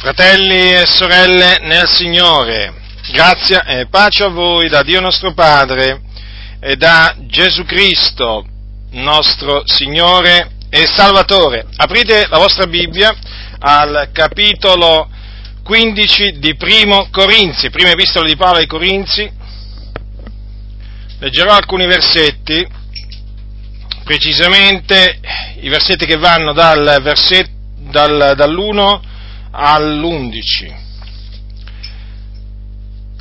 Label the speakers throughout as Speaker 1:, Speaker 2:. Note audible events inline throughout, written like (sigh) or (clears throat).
Speaker 1: Fratelli e sorelle nel Signore, grazia e pace a voi da Dio nostro Padre e da Gesù Cristo, nostro Signore e Salvatore. Aprite la vostra Bibbia al capitolo 15 di Primo Corinzi, prima epistola di Paolo ai Corinzi. Leggerò alcuni versetti, precisamente i versetti che vanno dal versetto, dal, dall'1 all'11.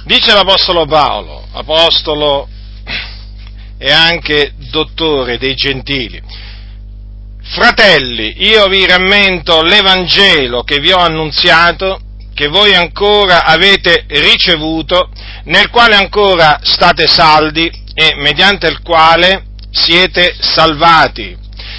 Speaker 1: Dice l'Apostolo Paolo, apostolo e anche dottore dei gentili, fratelli, io vi rammento l'Evangelo che vi ho annunziato, che voi ancora avete ricevuto, nel quale ancora state saldi e mediante il quale siete salvati,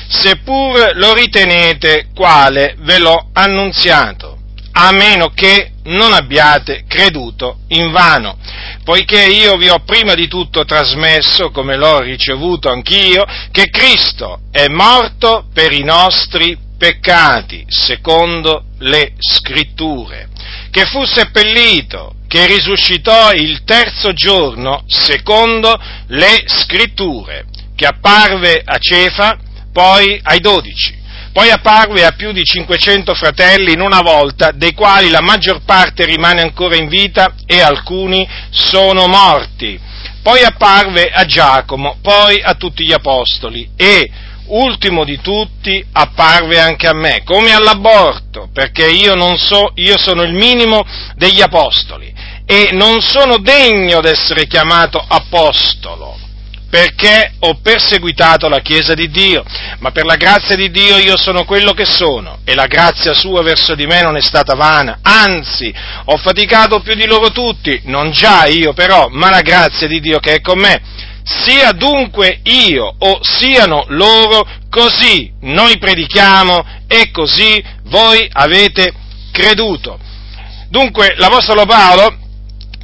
Speaker 1: seppur lo ritenete quale ve l'ho annunziato a meno che non abbiate creduto in vano, poiché io vi ho prima di tutto trasmesso, come l'ho ricevuto anch'io, che Cristo è morto per i nostri peccati, secondo le scritture, che fu seppellito, che risuscitò il terzo giorno, secondo le scritture, che apparve a Cefa, poi ai dodici poi apparve a più di 500 fratelli in una volta, dei quali la maggior parte rimane ancora in vita e alcuni sono morti. Poi apparve a Giacomo, poi a tutti gli apostoli e, ultimo di tutti, apparve anche a me, come all'aborto, perché io so, io sono il minimo degli apostoli e non sono degno d'essere chiamato apostolo perché ho perseguitato la Chiesa di Dio, ma per la grazia di Dio io sono quello che sono e la grazia sua verso di me non è stata vana, anzi ho faticato più di loro tutti, non già io però, ma la grazia di Dio che è con me. Sia dunque io o siano loro, così noi predichiamo e così voi avete creduto. Dunque l'Apostolo Paolo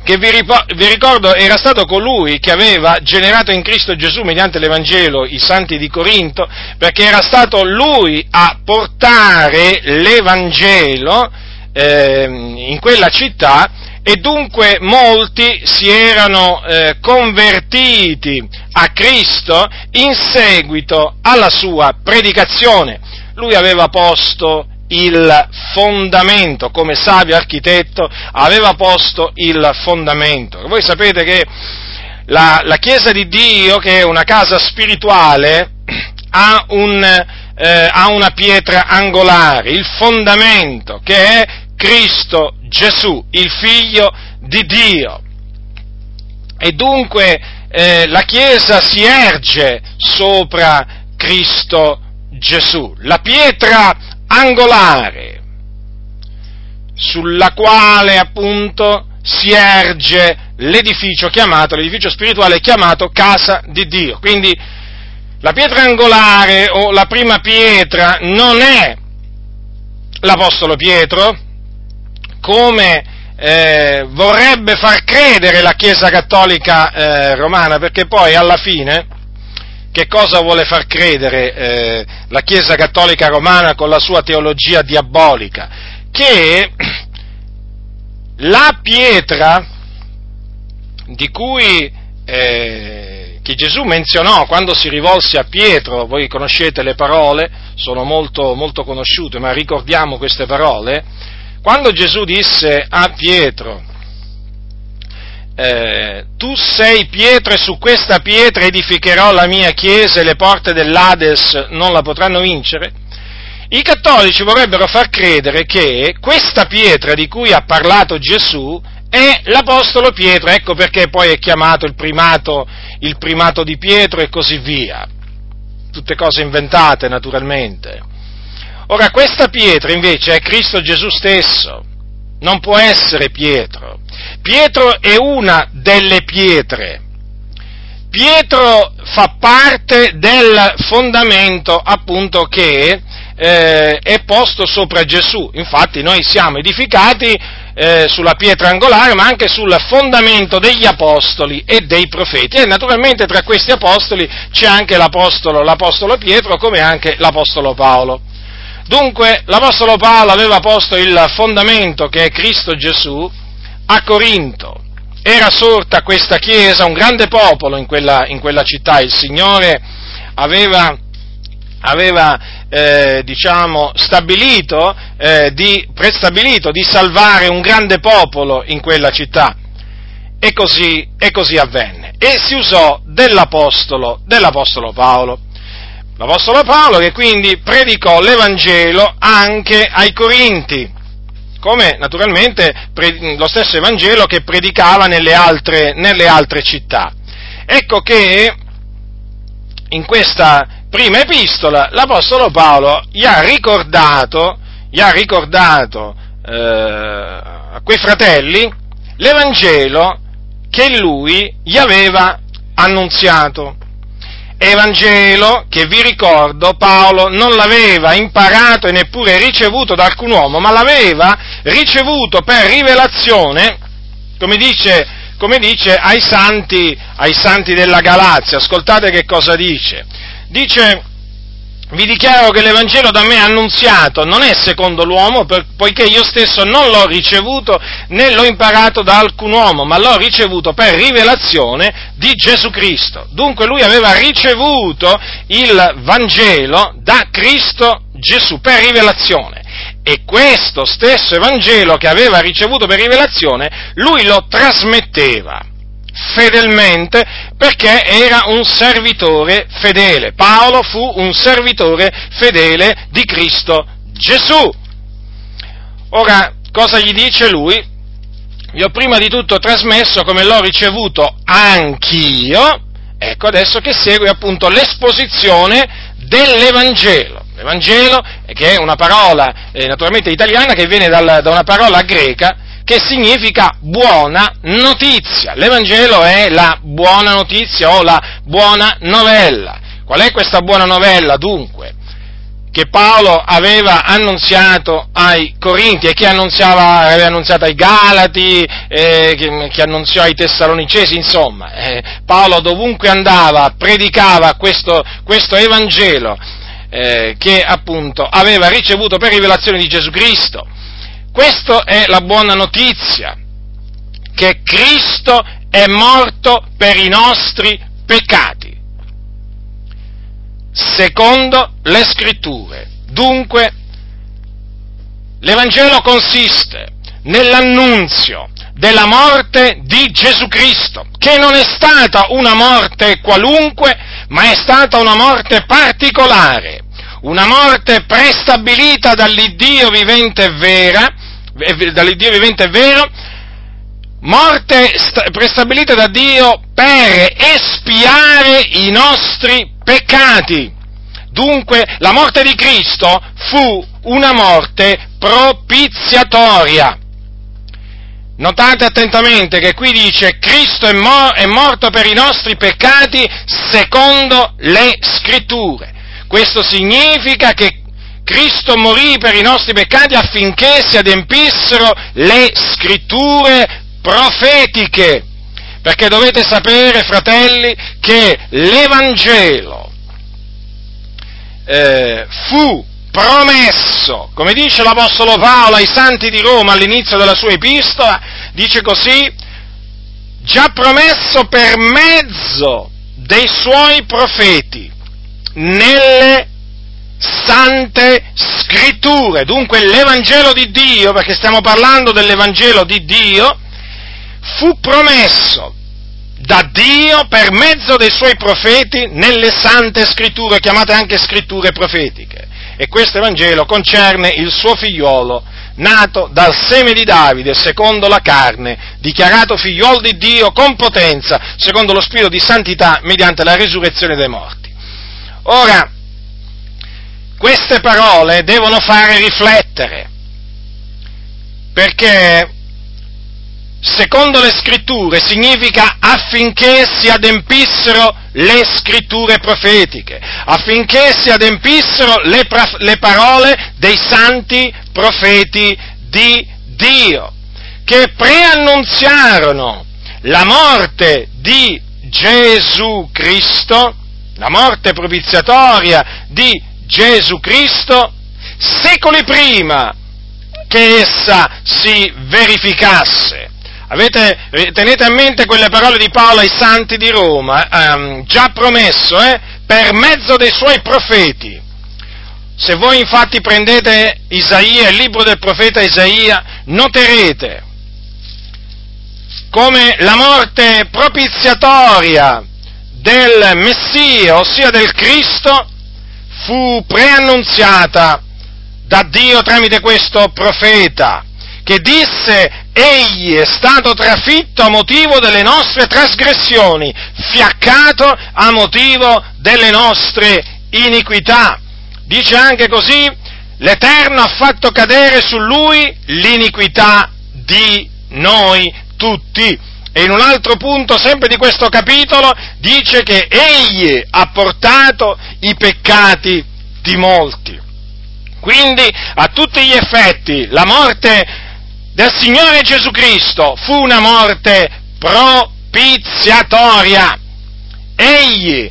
Speaker 1: che vi, ricordo era stato colui che aveva generato in Cristo Gesù mediante l'Evangelo i santi di Corinto, perché era stato lui a portare l'Evangelo eh, in quella città e dunque molti si erano eh, convertiti a Cristo in seguito alla sua predicazione. Lui aveva posto il fondamento, come savio architetto aveva posto il fondamento. Voi sapete che la, la Chiesa di Dio, che è una casa spirituale, (clears throat) ha, un, eh, ha una pietra angolare, il fondamento, che è Cristo Gesù, il Figlio di Dio. E dunque eh, la Chiesa si erge sopra Cristo Gesù. La pietra angolare sulla quale appunto si erge l'edificio chiamato, l'edificio spirituale chiamato casa di Dio. Quindi la pietra angolare o la prima pietra non è l'Apostolo Pietro, come eh, vorrebbe far credere la Chiesa Cattolica eh, Romana, perché poi alla fine che cosa vuole far credere eh, la Chiesa Cattolica Romana con la sua teologia diabolica? Che la pietra di cui eh, che Gesù menzionò quando si rivolse a Pietro, voi conoscete le parole, sono molto, molto conosciute, ma ricordiamo queste parole, quando Gesù disse a Pietro, eh, tu sei pietra e su questa pietra edificherò la mia chiesa e le porte dell'Ades non la potranno vincere? I cattolici vorrebbero far credere che questa pietra di cui ha parlato Gesù è l'Apostolo Pietro, ecco perché poi è chiamato il primato, il primato di Pietro e così via. Tutte cose inventate naturalmente. Ora questa pietra invece è Cristo Gesù stesso, non può essere Pietro. Pietro è una delle pietre. Pietro fa parte del fondamento appunto che eh, è posto sopra Gesù. Infatti noi siamo edificati eh, sulla pietra angolare, ma anche sul fondamento degli apostoli e dei profeti. E naturalmente tra questi apostoli c'è anche l'apostolo, l'apostolo Pietro, come anche l'apostolo Paolo. Dunque l'Apostolo Paolo aveva posto il fondamento che è Cristo Gesù a Corinto. Era sorta questa chiesa, un grande popolo in quella, in quella città, il Signore aveva, aveva eh, diciamo, stabilito, eh, di, prestabilito di salvare un grande popolo in quella città. E così, e così avvenne. E si usò dell'Apostolo, dell'Apostolo Paolo. L'Apostolo Paolo che quindi predicò l'Evangelo anche ai Corinti, come naturalmente lo stesso Evangelo che predicava nelle altre, nelle altre città. Ecco che in questa prima epistola l'Apostolo Paolo gli ha ricordato, gli ha ricordato eh, a quei fratelli l'Evangelo che lui gli aveva annunziato. Evangelo che vi ricordo Paolo non l'aveva imparato e neppure ricevuto da alcun uomo, ma l'aveva ricevuto per rivelazione, come dice, come dice ai, santi, ai santi della Galazia. Ascoltate che cosa dice. Dice vi dichiaro che l'Evangelo da me annunziato non è secondo l'uomo, per, poiché io stesso non l'ho ricevuto né l'ho imparato da alcun uomo, ma l'ho ricevuto per rivelazione di Gesù Cristo. Dunque lui aveva ricevuto il Vangelo da Cristo Gesù per rivelazione. E questo stesso Evangelo che aveva ricevuto per rivelazione, lui lo trasmetteva fedelmente perché era un servitore fedele. Paolo fu un servitore fedele di Cristo Gesù. Ora, cosa gli dice lui? Vi ho prima di tutto trasmesso come l'ho ricevuto anch'io, ecco adesso che segue appunto l'esposizione dell'Evangelo. L'Evangelo, che è una parola eh, naturalmente italiana che viene dal, da una parola greca, che significa buona notizia. L'Evangelo è la buona notizia o la buona novella. Qual è questa buona novella dunque? Che Paolo aveva annunziato ai Corinti e che aveva annunziato ai Galati, eh, che, che, annunziò ai Tessalonicesi, insomma, eh, Paolo dovunque andava predicava questo, questo Evangelo eh, che appunto aveva ricevuto per rivelazione di Gesù Cristo questa è la buona notizia, che Cristo è morto per i nostri peccati, secondo le scritture. Dunque, l'Evangelo consiste nell'annunzio della morte di Gesù Cristo, che non è stata una morte qualunque, ma è stata una morte particolare, una morte prestabilita dall'Iddio vivente e vera, dall'Iddio vivente e vero, morte prestabilita da Dio per espiare i nostri peccati. Dunque la morte di Cristo fu una morte propiziatoria. Notate attentamente che qui dice Cristo è, mor- è morto per i nostri peccati secondo le scritture. Questo significa che Cristo morì per i nostri peccati affinché si adempissero le scritture profetiche. Perché dovete sapere, fratelli, che l'Evangelo eh, fu promesso, come dice l'Apostolo Paolo ai santi di Roma all'inizio della sua epistola, dice così, già promesso per mezzo dei suoi profeti nelle sante scritture. Dunque l'Evangelo di Dio, perché stiamo parlando dell'Evangelo di Dio, fu promesso da Dio per mezzo dei suoi profeti nelle sante scritture, chiamate anche scritture profetiche. E questo Evangelo concerne il suo figliolo, nato dal seme di Davide, secondo la carne, dichiarato figliolo di Dio con potenza, secondo lo spirito di santità, mediante la risurrezione dei morti. Ora, queste parole devono fare riflettere, perché secondo le scritture significa affinché si adempissero le scritture profetiche, affinché si adempissero le, le parole dei santi profeti di Dio, che preannunziarono la morte di Gesù Cristo, la morte propiziatoria di Gesù Cristo secoli prima che essa si verificasse. Avete, tenete a mente quelle parole di Paolo ai santi di Roma, ehm, già promesso eh, per mezzo dei suoi profeti. Se voi infatti prendete Isaia, il libro del profeta Isaia, noterete come la morte propiziatoria del Messia, ossia del Cristo, fu preannunziata da Dio tramite questo profeta, che disse, egli è stato trafitto a motivo delle nostre trasgressioni, fiaccato a motivo delle nostre iniquità. Dice anche così, l'Eterno ha fatto cadere su lui l'iniquità di noi tutti. E in un altro punto, sempre di questo capitolo, dice che egli ha portato i peccati di molti. Quindi, a tutti gli effetti, la morte del Signore Gesù Cristo fu una morte propiziatoria. Egli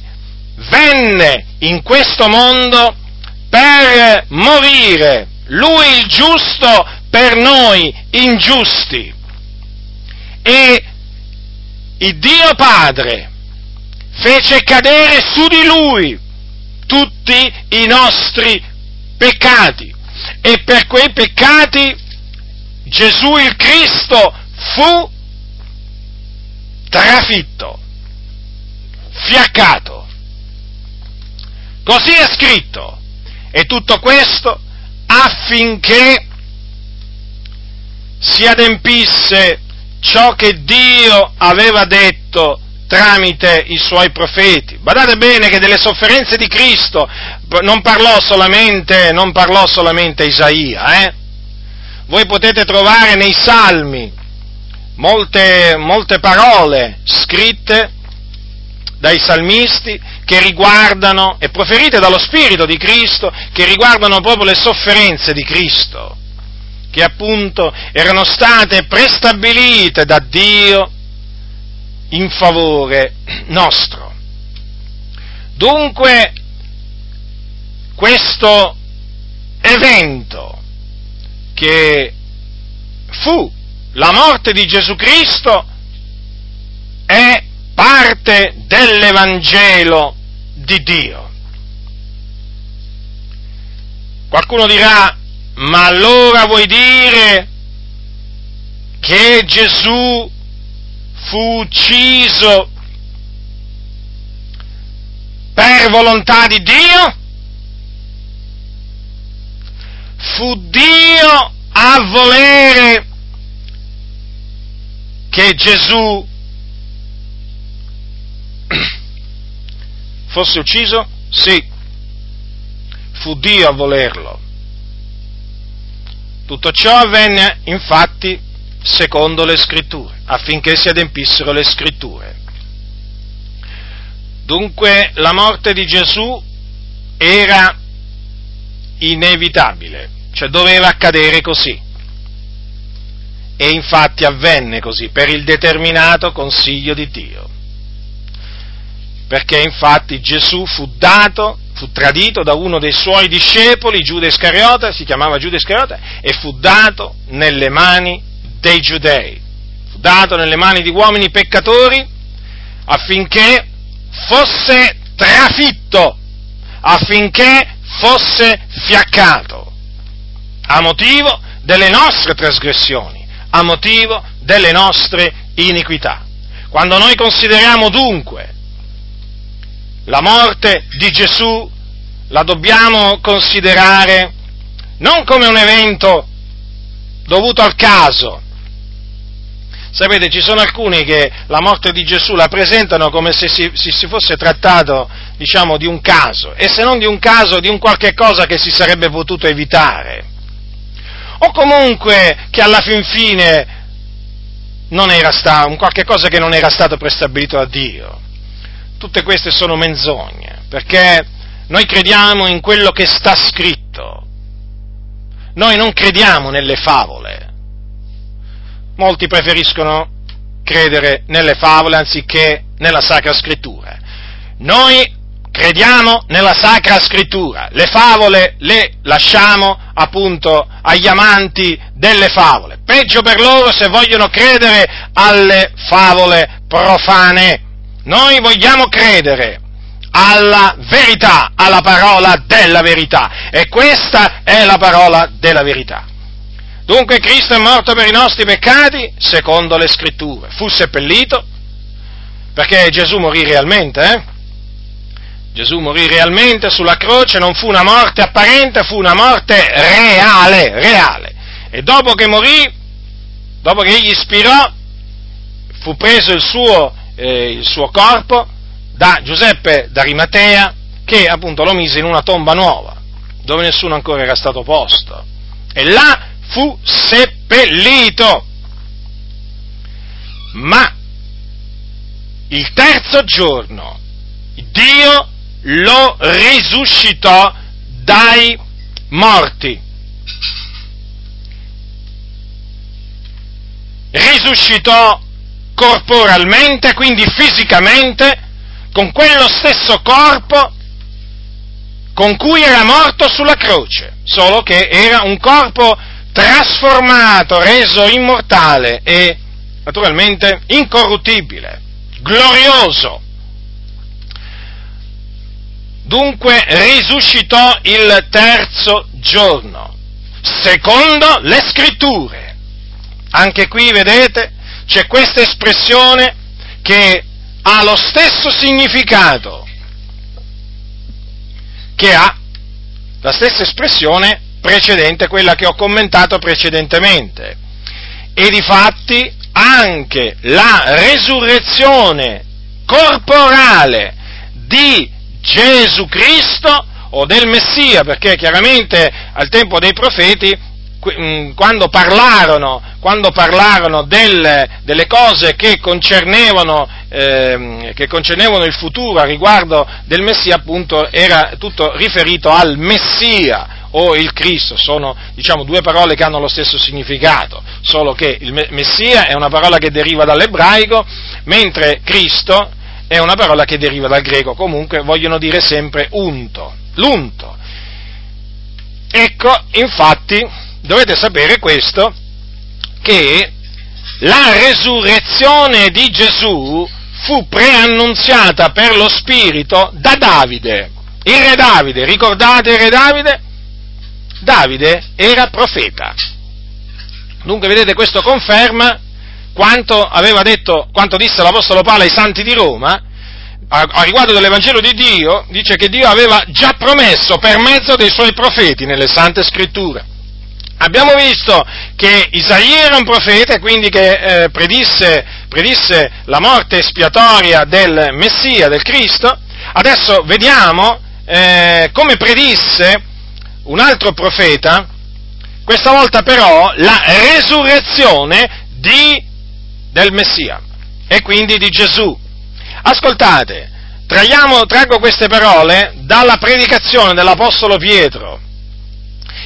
Speaker 1: venne in questo mondo per morire, lui il giusto per noi ingiusti. E il Dio Padre fece cadere su di lui tutti i nostri peccati e per quei peccati Gesù il Cristo fu trafitto, fiaccato. Così è scritto. E tutto questo affinché si adempisse ciò che Dio aveva detto tramite i suoi profeti. Badate bene che delle sofferenze di Cristo non parlò solamente, non parlò solamente Isaia, eh? Voi potete trovare nei salmi molte, molte parole scritte dai salmisti che riguardano, e proferite dallo Spirito di Cristo, che riguardano proprio le sofferenze di Cristo, che appunto erano state prestabilite da Dio in favore nostro. Dunque, questo evento che fu la morte di Gesù Cristo è parte dell'Evangelo di Dio. Qualcuno dirà, ma allora vuoi dire che Gesù fu ucciso per volontà di Dio? Fu Dio a volere che Gesù fosse ucciso? Sì, fu Dio a volerlo. Tutto ciò avvenne infatti secondo le scritture, affinché si adempissero le scritture. Dunque la morte di Gesù era inevitabile, cioè doveva accadere così. E infatti avvenne così, per il determinato consiglio di Dio. Perché infatti Gesù fu dato, fu tradito da uno dei suoi discepoli, Giuda Iscariota, si chiamava Giuda Iscariota, e fu dato nelle mani dei giudei, fu dato nelle mani di uomini peccatori affinché fosse trafitto, affinché fosse fiaccato, a motivo delle nostre trasgressioni, a motivo delle nostre iniquità. Quando noi consideriamo dunque la morte di Gesù, la dobbiamo considerare non come un evento dovuto al caso, Sapete, ci sono alcuni che la morte di Gesù la presentano come se si, si, fosse trattato, diciamo, di un caso, e se non di un caso, di un qualche cosa che si sarebbe potuto evitare. O comunque che alla fin fine non era stato, un qualche cosa che non era stato prestabilito da Dio. Tutte queste sono menzogne, perché noi crediamo in quello che sta scritto. Noi non crediamo nelle favole molti preferiscono credere nelle favole anziché nella Sacra Scrittura. Noi crediamo nella Sacra Scrittura, le favole le lasciamo appunto agli amanti delle favole, peggio per loro se vogliono credere alle favole profane. Noi vogliamo credere alla verità, alla parola della verità. E questa è la parola della verità. Dunque Cristo è morto per i nostri peccati, secondo le scritture. Fu seppellito, perché Gesù morì realmente, eh? Gesù morì realmente sulla croce, non fu una morte apparente, fu una morte reale, reale. E dopo che morì, dopo che egli spirò, fu preso il suo, eh, il suo corpo da Giuseppe d'Arimatea, che appunto lo mise in una tomba nuova, dove nessuno ancora era stato posto. E là fu seppellito. Ma il terzo giorno Dio lo risuscitò dai morti. Risuscitò corporalmente, quindi fisicamente, con quello stesso corpo con cui era morto sulla croce, solo che era un corpo trasformato, reso immortale e naturalmente incorruttibile, glorioso. Dunque risuscitò il terzo giorno, secondo le scritture. Anche qui, vedete, c'è questa espressione che ha lo stesso significato che ha la stessa espressione precedente, quella che ho commentato precedentemente. E di fatti anche la resurrezione corporale di Gesù Cristo o del Messia, perché chiaramente al tempo dei profeti quando parlarono, quando parlarono del, delle cose che concernevano, eh, che concernevano, il futuro a riguardo del Messia, appunto era tutto riferito al Messia o il Cristo, sono diciamo, due parole che hanno lo stesso significato, solo che il Messia è una parola che deriva dall'ebraico, mentre Cristo è una parola che deriva dal greco, comunque vogliono dire sempre unto, l'unto. Ecco, infatti, dovete sapere questo, che la resurrezione di Gesù fu preannunziata per lo Spirito da Davide. Il re Davide, ricordate il re Davide? Davide era profeta. Dunque, vedete, questo conferma quanto aveva detto, quanto disse l'Apostolo Paolo ai santi di Roma, a, a, riguardo dell'Evangelo di Dio, dice che Dio aveva già promesso per mezzo dei suoi profeti nelle sante scritture Abbiamo visto che Isaia era un profeta, quindi che eh, predisse, predisse la morte espiatoria del Messia, del Cristo. Adesso vediamo eh, come predisse un altro profeta, questa volta però la resurrezione di, del Messia e quindi di Gesù. Ascoltate, traiamo, traggo queste parole dalla predicazione dell'Apostolo Pietro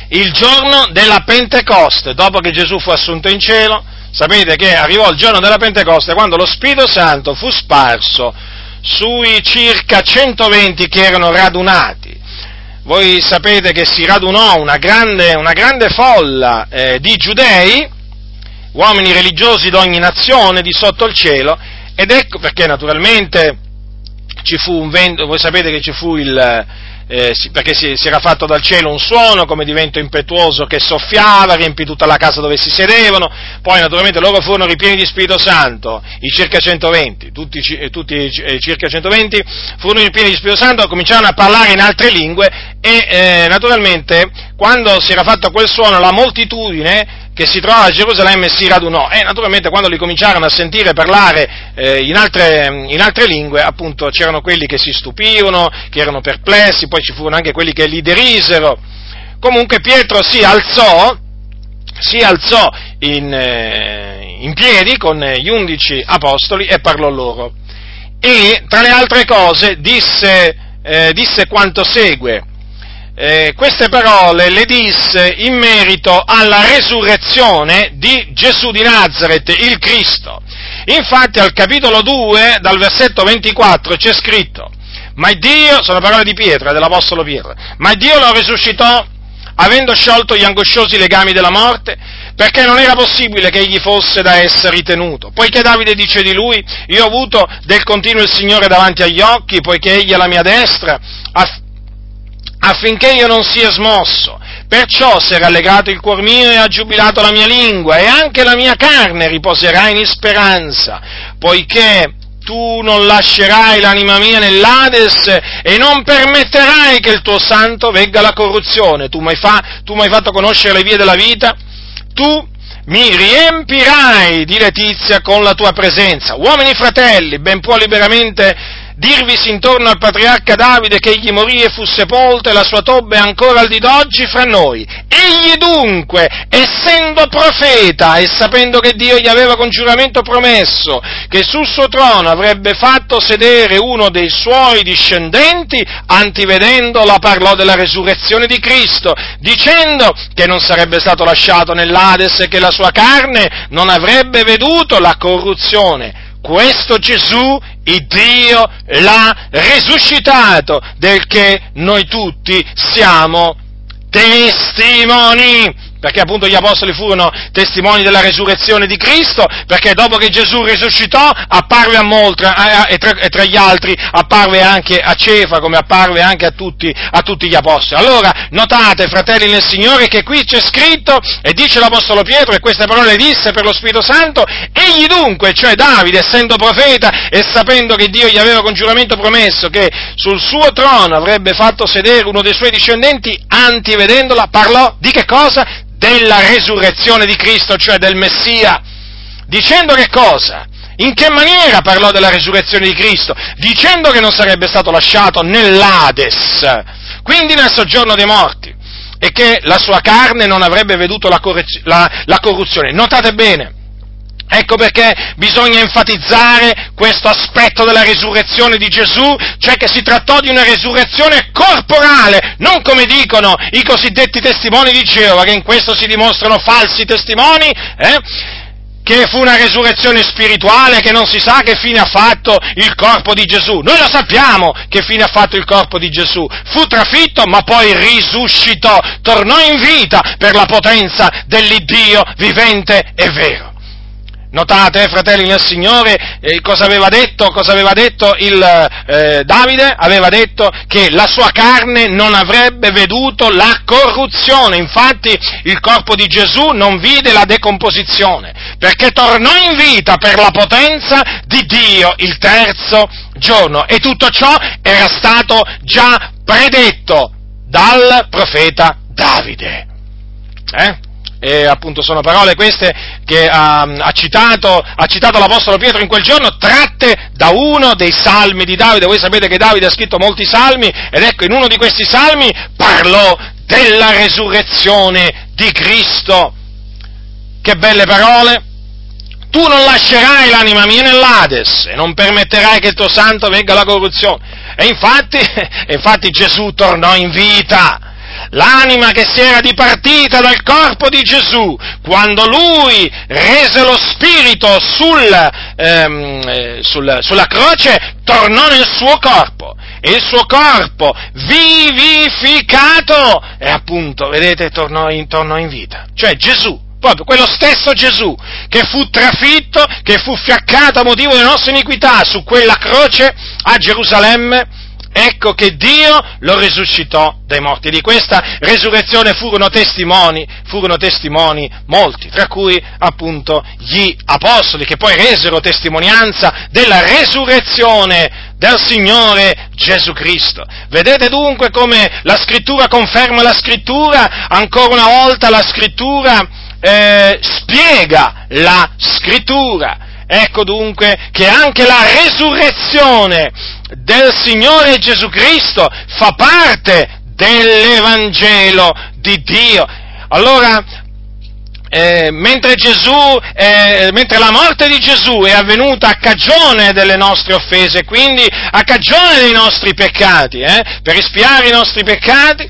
Speaker 1: il giorno della Pentecoste, dopo che Gesù fu assunto in cielo, sapete che arrivò il giorno della Pentecoste quando lo Spirito Santo fu sparso sui circa 120 che erano radunati. Voi sapete che si radunò una grande, una grande folla eh, di giudei, uomini religiosi d'ogni nazione di sotto il cielo, ed ecco perché naturalmente ci fu un vento, voi sapete che ci fu il, eh, perché si, si, era fatto dal cielo un suono come di vento impetuoso che soffiava, riempì tutta la casa dove si sedevano, poi naturalmente loro furono ripieni di Spirito Santo, i circa 120, tutti, eh, tutti i circa 120 furono ripieni di Spirito Santo, cominciarono a parlare in altre lingue e eh, naturalmente quando si era fatto quel suono la moltitudine che si trovava a Gerusalemme si radunò e naturalmente quando li cominciarono a sentire parlare eh, in, altre, in, altre, lingue, appunto c'erano quelli che si stupivano, che erano perplessi, poi ci furono anche quelli che li derisero. Comunque Pietro si alzò, si alzò in, eh, in piedi con gli undici apostoli e parlò loro. E tra le altre cose disse, eh, disse quanto segue eh, queste parole le disse in merito alla resurrezione di Gesù di Nazareth, il Cristo. Infatti al capitolo 2, dal versetto 24, c'è scritto, ma Dio, sono parole di Pietro, dell'Apostolo Pietro, ma Dio lo risuscitò avendo sciolto gli angosciosi legami della morte, perché non era possibile che egli fosse da essere ritenuto. Poiché Davide dice di lui, io ho avuto del continuo il Signore davanti agli occhi, poiché egli è alla mia destra, affinché io non sia smosso. Perciò si è rallegrato il cuor mio e ha giubilato la mia lingua, e anche la mia carne riposerà in speranza, poiché tu non lascerai l'anima mia nell'Ades e non permetterai che il tuo santo vegga alla corruzione. Tu mi hai, fa, fatto conoscere le vie della vita, tu mi riempirai di letizia con la tua presenza. Uomini fratelli, ben può liberamente dirvisi intorno al patriarca Davide che egli morì e fu sepolto e la sua tomba è ancora al di d'oggi fra noi. Egli dunque, essendo profeta e sapendo che Dio gli aveva con giuramento promesso che sul suo trono avrebbe fatto sedere uno dei suoi discendenti, antivedendola parlò della resurrezione di Cristo, dicendo che non sarebbe stato lasciato nell'Ades e che la sua carne non avrebbe veduto la corruzione questo Gesù, il Dio, l'ha risuscitato, del che noi tutti siamo testimoni perché appunto gli apostoli furono testimoni della resurrezione di Cristo, perché dopo che Gesù risuscitò apparve a molti e e tra gli altri apparve anche a Cefa, come apparve anche a tutti, a tutti, gli apostoli. Allora, notate, fratelli nel Signore, che qui c'è scritto, e dice l'apostolo Pietro, e queste parole disse per lo Spirito Santo, egli dunque, cioè Davide, essendo profeta e sapendo che Dio gli aveva con giuramento promesso che sul suo trono avrebbe fatto sedere uno dei suoi discendenti, antivedendola, parlò di che cosa? Della resurrezione di Cristo, cioè del Messia, dicendo che cosa? In che maniera parlò della resurrezione di Cristo? Dicendo che non sarebbe stato lasciato nell'Ades, quindi nel soggiorno dei morti, e che la sua carne non avrebbe veduto la, corruzione. Notate bene, Ecco perché bisogna enfatizzare questo aspetto della risurrezione di Gesù, cioè che si trattò di una risurrezione corporale, non come dicono i cosiddetti testimoni di Geova, che in questo si dimostrano falsi testimoni, eh? che fu una resurrezione spirituale, che non si sa che fine ha fatto il corpo di Gesù. Noi lo sappiamo che fine ha fatto il corpo di Gesù. Fu trafitto, ma poi risuscitò, tornò in vita per la potenza dell'Iddio vivente e vero. Notate, eh, fratelli nel Signore, eh, cosa aveva detto, cosa aveva detto il, eh, Davide? Aveva detto che la sua carne non avrebbe veduto la corruzione, infatti il corpo di Gesù non vide la decomposizione, perché tornò in vita per la potenza di Dio il terzo giorno e tutto ciò era stato già predetto dal profeta Davide. Eh? E appunto sono parole queste che ha, ha, citato, ha, citato, l'Apostolo Pietro in quel giorno, tratte da uno dei salmi di Davide. Voi sapete che Davide ha scritto molti salmi ed ecco in uno di questi salmi parlò della resurrezione di Cristo. Che belle parole! Tu non lascerai l'anima mia nell'Ades e non permetterai che il tuo santo venga alla corruzione. E infatti, (laughs) infatti Gesù tornò in vita l'anima che si era dipartita dal corpo di Gesù, quando lui rese lo spirito sul, ehm, eh, sul, sulla croce, tornò nel suo corpo. E il suo corpo vivificato, e appunto, vedete, tornò in, tornò in vita. Cioè Gesù, proprio quello stesso Gesù che fu trafitto, che fu fiaccato a motivo delle nostre iniquità su quella croce a Gerusalemme, ecco che Dio lo risuscitò dai morti. Di questa resurrezione furono testimoni, furono testimoni molti, tra cui appunto gli apostoli, che poi resero testimonianza della resurrezione del Signore Gesù Cristo. Vedete dunque come la scrittura conferma la scrittura, ancora una volta la scrittura eh, spiega la scrittura. Ecco dunque che anche la resurrezione del Signore Gesù Cristo fa parte dell'Evangelo di Dio. Allora, eh, mentre, Gesù, eh, mentre la morte di Gesù è avvenuta a cagione delle nostre offese, quindi a cagione dei nostri peccati, eh, per espiare i nostri peccati,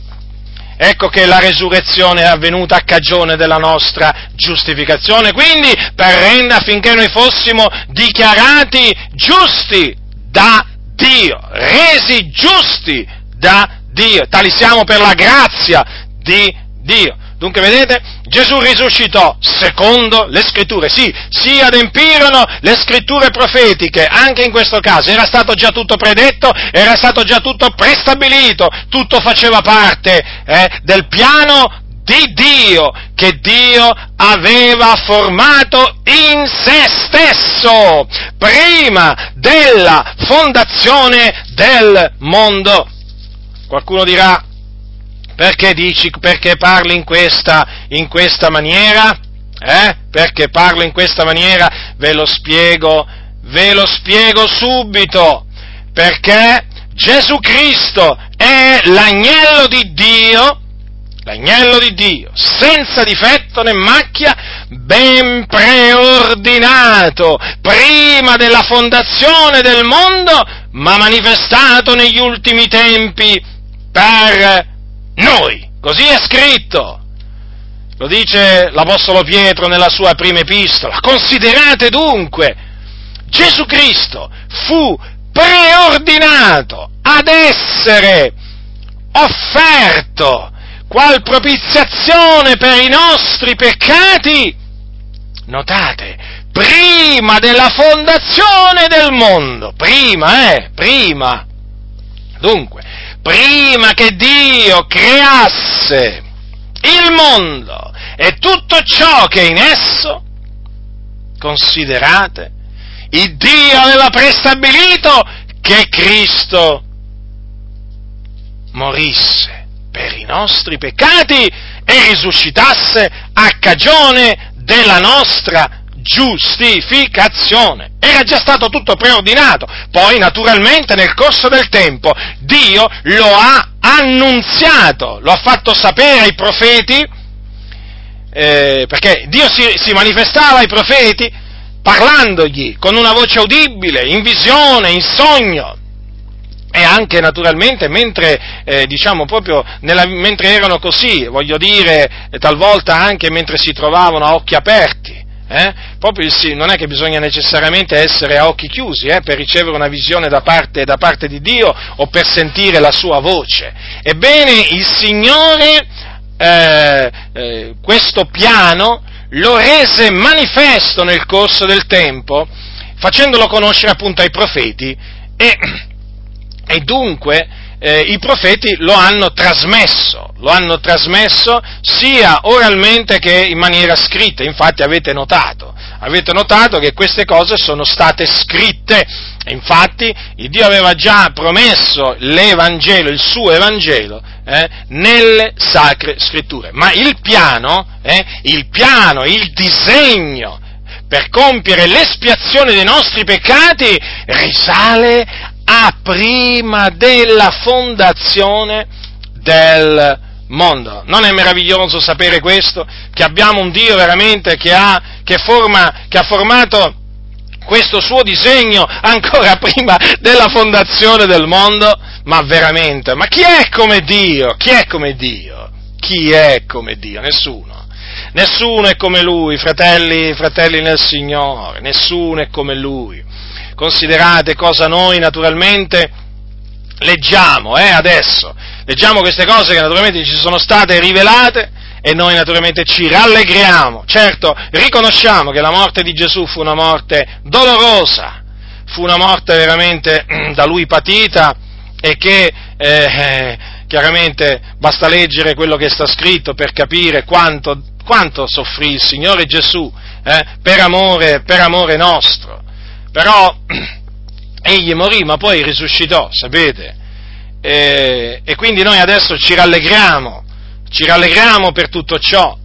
Speaker 1: ecco che la resurrezione è avvenuta a cagione della nostra giustificazione, quindi per rendere affinché noi fossimo dichiarati giusti da Dio, resi giusti da Dio. Tali siamo per la grazia di Dio. Dunque vedete, Gesù risuscitò secondo le scritture, sì, si adempirono le scritture profetiche, anche in questo caso era stato già tutto predetto, era stato già tutto prestabilito, tutto faceva parte eh, del piano di Dio che Dio aveva formato in se stesso prima della fondazione del mondo. Qualcuno dirà, perché dici, perché parli in questa, in questa maniera? Eh? Perché parlo in questa maniera? Ve lo spiego, ve lo spiego subito. Perché Gesù Cristo è l'agnello di Dio l'agnello di Dio, senza difetto né macchia, ben preordinato prima della fondazione del mondo, ma manifestato negli ultimi tempi per noi. Così è scritto. Lo dice l'Apostolo Pietro nella sua prima epistola. Considerate dunque, Gesù Cristo fu preordinato ad essere offerto qual propiziazione per i nostri peccati, notate, prima della fondazione del mondo, prima, eh, prima. Dunque, prima che Dio creasse il mondo e tutto ciò che è in esso, considerate, il Dio aveva prestabilito che Cristo morisse per i nostri peccati e risuscitasse a cagione della nostra giustificazione. Era già stato tutto preordinato. Poi, naturalmente, nel corso del tempo, Dio lo ha annunziato, lo ha fatto sapere ai profeti, eh, perché Dio si, si manifestava ai profeti parlandogli con una voce udibile, in visione, in sogno e anche naturalmente mentre, eh, diciamo nella, mentre erano così, voglio dire, talvolta anche mentre si trovavano a occhi aperti. Eh? Proprio il, non è che bisogna necessariamente essere a occhi chiusi eh, per ricevere una visione da parte, da parte, di Dio o per sentire la sua voce. Ebbene, il Signore eh, eh questo piano lo rese manifesto nel corso del tempo, facendolo conoscere appunto ai profeti e (clears throat) e dunque eh, i profeti lo hanno trasmesso, lo hanno trasmesso sia oralmente che in maniera scritta, infatti avete notato, avete notato che queste cose sono state scritte, infatti Dio aveva già promesso l'Evangelo, il suo Evangelo, eh, nelle sacre scritture, ma il piano, eh, il piano, il disegno per compiere l'espiazione dei nostri peccati risale a prima della fondazione del mondo. Non è meraviglioso sapere questo? Che abbiamo un Dio veramente che ha, che forma, che ha formato questo suo disegno ancora (laughs) prima della fondazione del mondo? Ma veramente, ma chi è come Dio? Chi è come Dio? Chi è come Dio? Nessuno. Nessuno è come Lui, fratelli, fratelli nel Signore, nessuno è come Lui considerate cosa noi naturalmente leggiamo eh, adesso. Leggiamo queste cose che naturalmente ci sono state rivelate e noi naturalmente ci rallegriamo. Certo, riconosciamo che la morte di Gesù fu una morte dolorosa, fu una morte veramente (clears throat) da lui patita e che eh, chiaramente basta leggere quello che sta scritto per capire quanto, quanto soffrì il Signore Gesù eh, per, amore, per amore nostro però (clears throat) egli morì ma poi risuscitò, sapete? E, e, quindi noi adesso ci rallegriamo, ci rallegriamo per tutto ciò.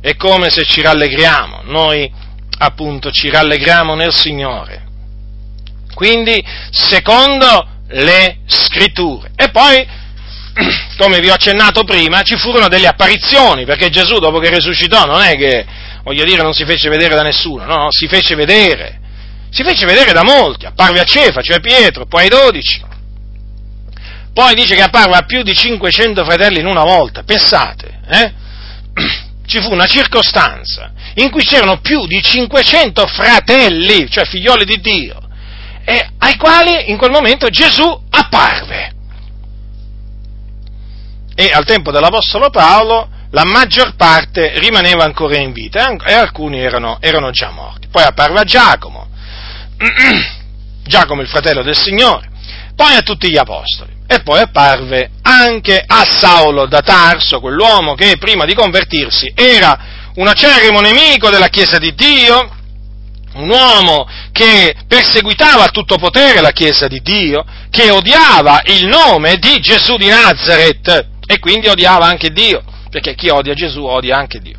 Speaker 1: È come se ci rallegriamo, noi appunto ci rallegriamo nel Signore. Quindi, secondo le scritture. E poi, (clears throat) come vi ho accennato prima, ci furono delle apparizioni, perché Gesù dopo che risuscitò non è che, voglio dire, non si fece vedere da nessuno, no, no si fece vedere si fece vedere da molti, apparve a Cefa, cioè Pietro, poi ai dodici. Poi dice che apparve a più di 500 fratelli in una volta. Pensate, eh? (clears throat) Ci fu una circostanza in cui c'erano più di 500 fratelli, cioè figlioli di Dio, ai quali in quel momento Gesù apparve. E al tempo dell'Apostolo Paolo la maggior parte rimaneva ancora in vita e alcuni erano, erano già morti. Poi apparve a Giacomo, (clears throat) Giacomo il fratello del Signore, poi a tutti gli apostoli e poi apparve anche a Saulo da Tarso, quell'uomo che prima di convertirsi era un acerrimo nemico della Chiesa di Dio, un uomo che perseguitava a tutto potere la Chiesa di Dio, che odiava il nome di Gesù di Nazareth e quindi odiava anche Dio, perché chi odia Gesù odia anche Dio.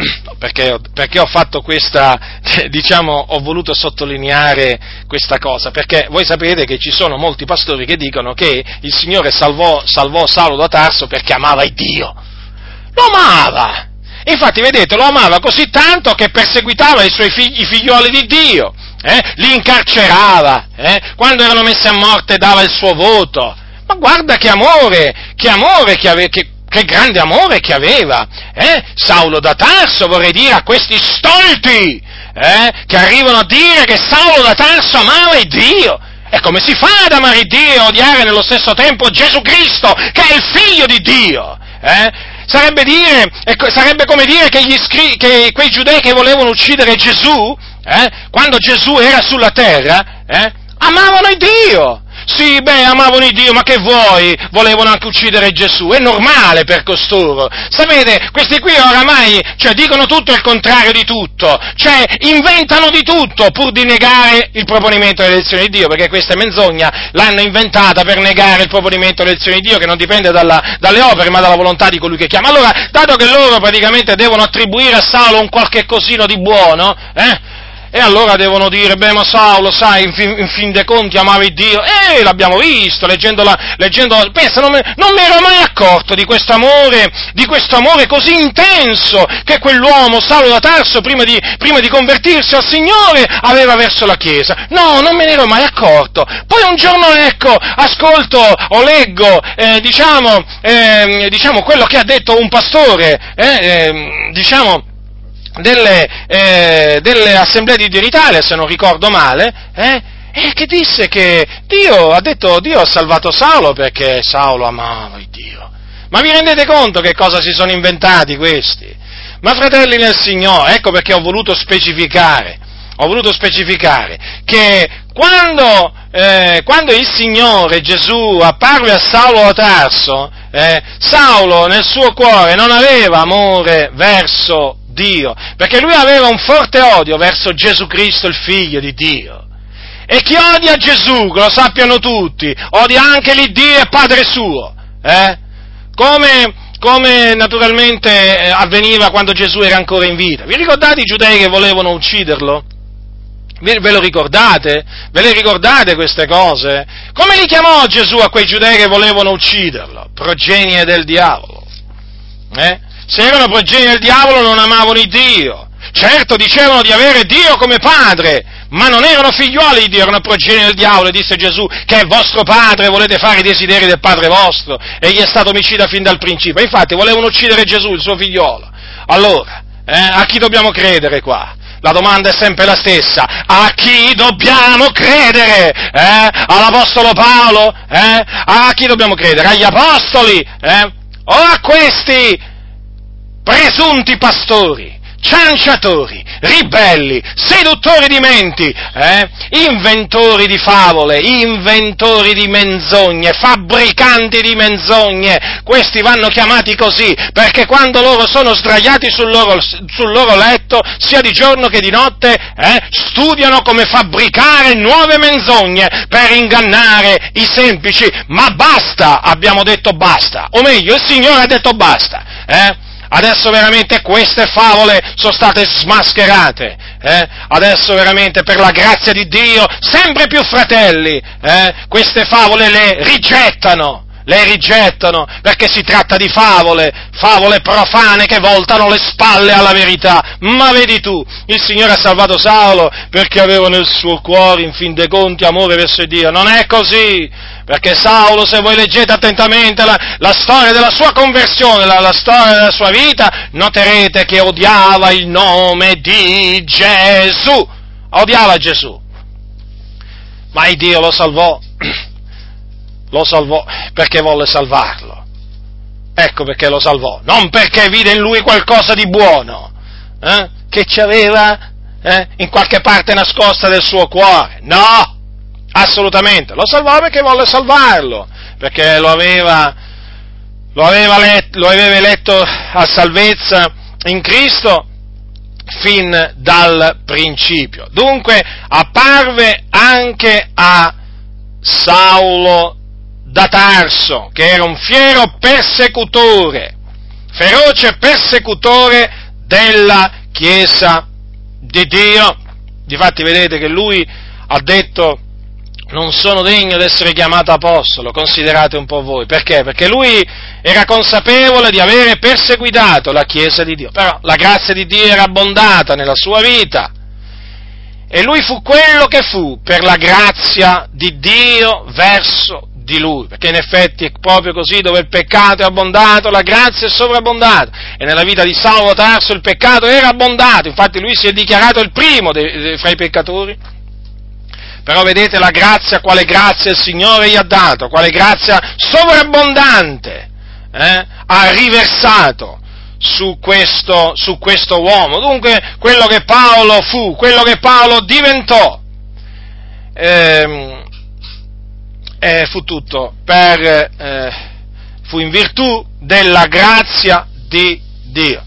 Speaker 1: (clears throat) Perché, perché, ho fatto questa, (laughs) diciamo, ho voluto sottolineare questa cosa? Perché voi sapete che ci sono molti pastori che dicono che il Signore salvò, salvò Saulo da Tarso perché amava il Dio. Lo amava! Infatti, vedete, lo amava così tanto che perseguitava i suoi figli, i figlioli di Dio, eh? li incarcerava, eh? quando erano messi a morte dava il suo voto. Ma guarda che amore, che amore che, ave, che, che grande amore che aveva, eh? Saulo da Tarso, vorrei dire, a questi stolti, eh? che arrivano a dire che Saulo da Tarso amava il Dio. E come si fa ad amare Dio e odiare nello stesso tempo Gesù Cristo, che è il figlio di Dio? Eh? Sarebbe, dire, sarebbe, come dire che, iscri- che, quei giudei che volevano uccidere Gesù, eh, quando Gesù era sulla terra, eh, amavano Dio. Sì, beh, amavano il Dio, ma che vuoi? Volevano anche uccidere Gesù, è normale per costoro. Sapete, questi qui oramai, cioè, dicono tutto il contrario di tutto, cioè, inventano di tutto pur di negare il proponimento dell'elezione di Dio, perché questa menzogna l'hanno inventata per negare il proponimento dell'elezione di Dio, che non dipende dalla, dalle opere, ma dalla volontà di colui che chiama. Allora, dato che loro praticamente devono attribuire a Saulo un qualche cosino di buono, eh, e allora devono dire, beh ma Saulo, sai, in fin, in fin dei conti amavi Dio. Eh, l'abbiamo visto, leggendola, leggendola pensa, non, me, non mi ero mai accorto di questo amore, di questo amore così intenso che quell'uomo, Saulo da Tarso, prima di, prima di convertirsi al Signore, aveva verso la Chiesa. No, non me ne ero mai accorto. Poi un giorno, ecco, ascolto o leggo, eh, diciamo, eh, diciamo, quello che ha detto un pastore, eh, ehm, diciamo, delle, eh, delle assemblee di Dio in Italia, se non ricordo male, eh, e che disse che Dio ha detto Dio ha salvato Saulo perché Saulo amava il Dio. Ma vi rendete conto che cosa si sono inventati questi? Ma fratelli nel Signore, ecco perché ho voluto specificare, ho voluto specificare che quando, eh, quando il Signore Gesù apparve a Saulo a Tarso, eh, Saulo nel suo cuore non aveva amore verso Dio, perché lui aveva un forte odio verso Gesù Cristo, il figlio di Dio. E chi odia Gesù, che lo sappiano tutti, odia anche l'Iddio e Padre suo, eh? come, come, naturalmente eh, avveniva quando Gesù era ancora in vita. Vi ricordate i giudei che volevano ucciderlo? Ve lo ricordate? Ve le ricordate queste cose? Come li chiamò Gesù a quei giudei che volevano ucciderlo? Progenie del diavolo. Eh? Se erano progenie del diavolo non amavano Dio. Certo dicevano di avere Dio come padre, ma non erano figliuoli di Dio, erano progenie del diavolo, e disse Gesù che è vostro padre, volete fare i desideri del padre vostro, egli è stato omicida fin dal principio. Infatti volevano uccidere Gesù, il suo figliolo. Allora, eh, a chi dobbiamo credere qua? La domanda è sempre la stessa. A chi dobbiamo credere? Eh? All'Apostolo Paolo? Eh? A chi dobbiamo credere? Agli Apostoli? Eh? O a questi presunti pastori, cianciatori, ribelli, seduttori di menti, eh? inventori di favole, inventori di menzogne, fabbricanti di menzogne, questi vanno chiamati così perché quando loro sono sdraiati sul loro, sul loro letto, sia di giorno che di notte, eh? studiano come fabbricare nuove menzogne per ingannare i semplici, ma basta, abbiamo detto basta, o meglio, il Signore ha detto basta. Eh? Adesso veramente queste favole sono state smascherate. Eh? Adesso veramente per la grazia di Dio, sempre più fratelli, eh? queste favole le rigettano le rigettano perché si tratta di favole, favole profane che voltano le spalle alla verità. Ma vedi tu, il Signore ha salvato Saulo perché aveva nel suo cuore, in fin dei conti, amore verso Dio. Non è così, perché Saulo, se voi leggete attentamente la, la storia della sua conversione, la, la storia della sua vita, noterete che odiava il nome di Gesù. Odiava Gesù. Ma il Dio lo salvò (clears throat) lo salvò perché volle salvarlo. Ecco perché lo salvò, non perché vide in lui qualcosa di buono, eh, che ci aveva eh, in qualche parte nascosta del suo cuore. No, assolutamente. Lo salvò perché volle salvarlo, perché lo aveva, lo aveva, letto, lo aveva eletto a salvezza in Cristo fin dal principio. Dunque apparve anche a Saulo da Tarso, che era un fiero persecutore, feroce persecutore della Chiesa di Dio. Difatti vedete che lui ha detto non sono degno di essere chiamato apostolo, considerate un po' voi. Perché? Perché lui era consapevole di avere perseguitato la Chiesa di Dio, però la grazia di Dio era abbondata nella sua vita e lui fu quello che fu per la grazia di Dio verso di lui, perché in effetti è proprio così dove il peccato è abbondato, la grazia è sovrabbondata e nella vita di Saulo Tarso il peccato era abbondato, infatti lui si è dichiarato il primo de, de, fra i peccatori. Però vedete la grazia, quale grazia il Signore gli ha dato, quale grazia sovrabbondante eh, ha riversato su questo, su questo uomo. Dunque quello che Paolo fu, quello che Paolo diventò, ehm, eh, fu tutto per, eh, fu in virtù della grazia di Dio.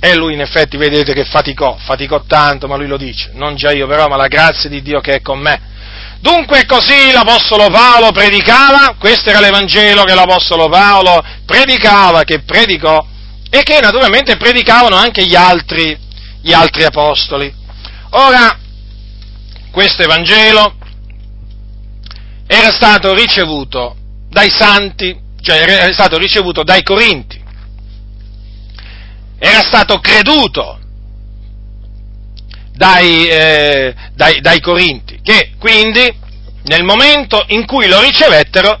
Speaker 1: E lui in effetti vedete che faticò, faticò tanto, ma lui lo dice, non già io però, ma la grazia di Dio che è con me. Dunque così l'Apostolo Paolo predicava, questo era l'Evangelo che l'Apostolo Paolo predicava, che predicò, e che naturalmente predicavano anche gli altri, gli altri Apostoli. Ora, questo Evangelo era stato ricevuto dai santi, cioè era stato ricevuto dai Corinti, era stato creduto dai, eh, dai, dai Corinti, che quindi nel momento in cui lo ricevettero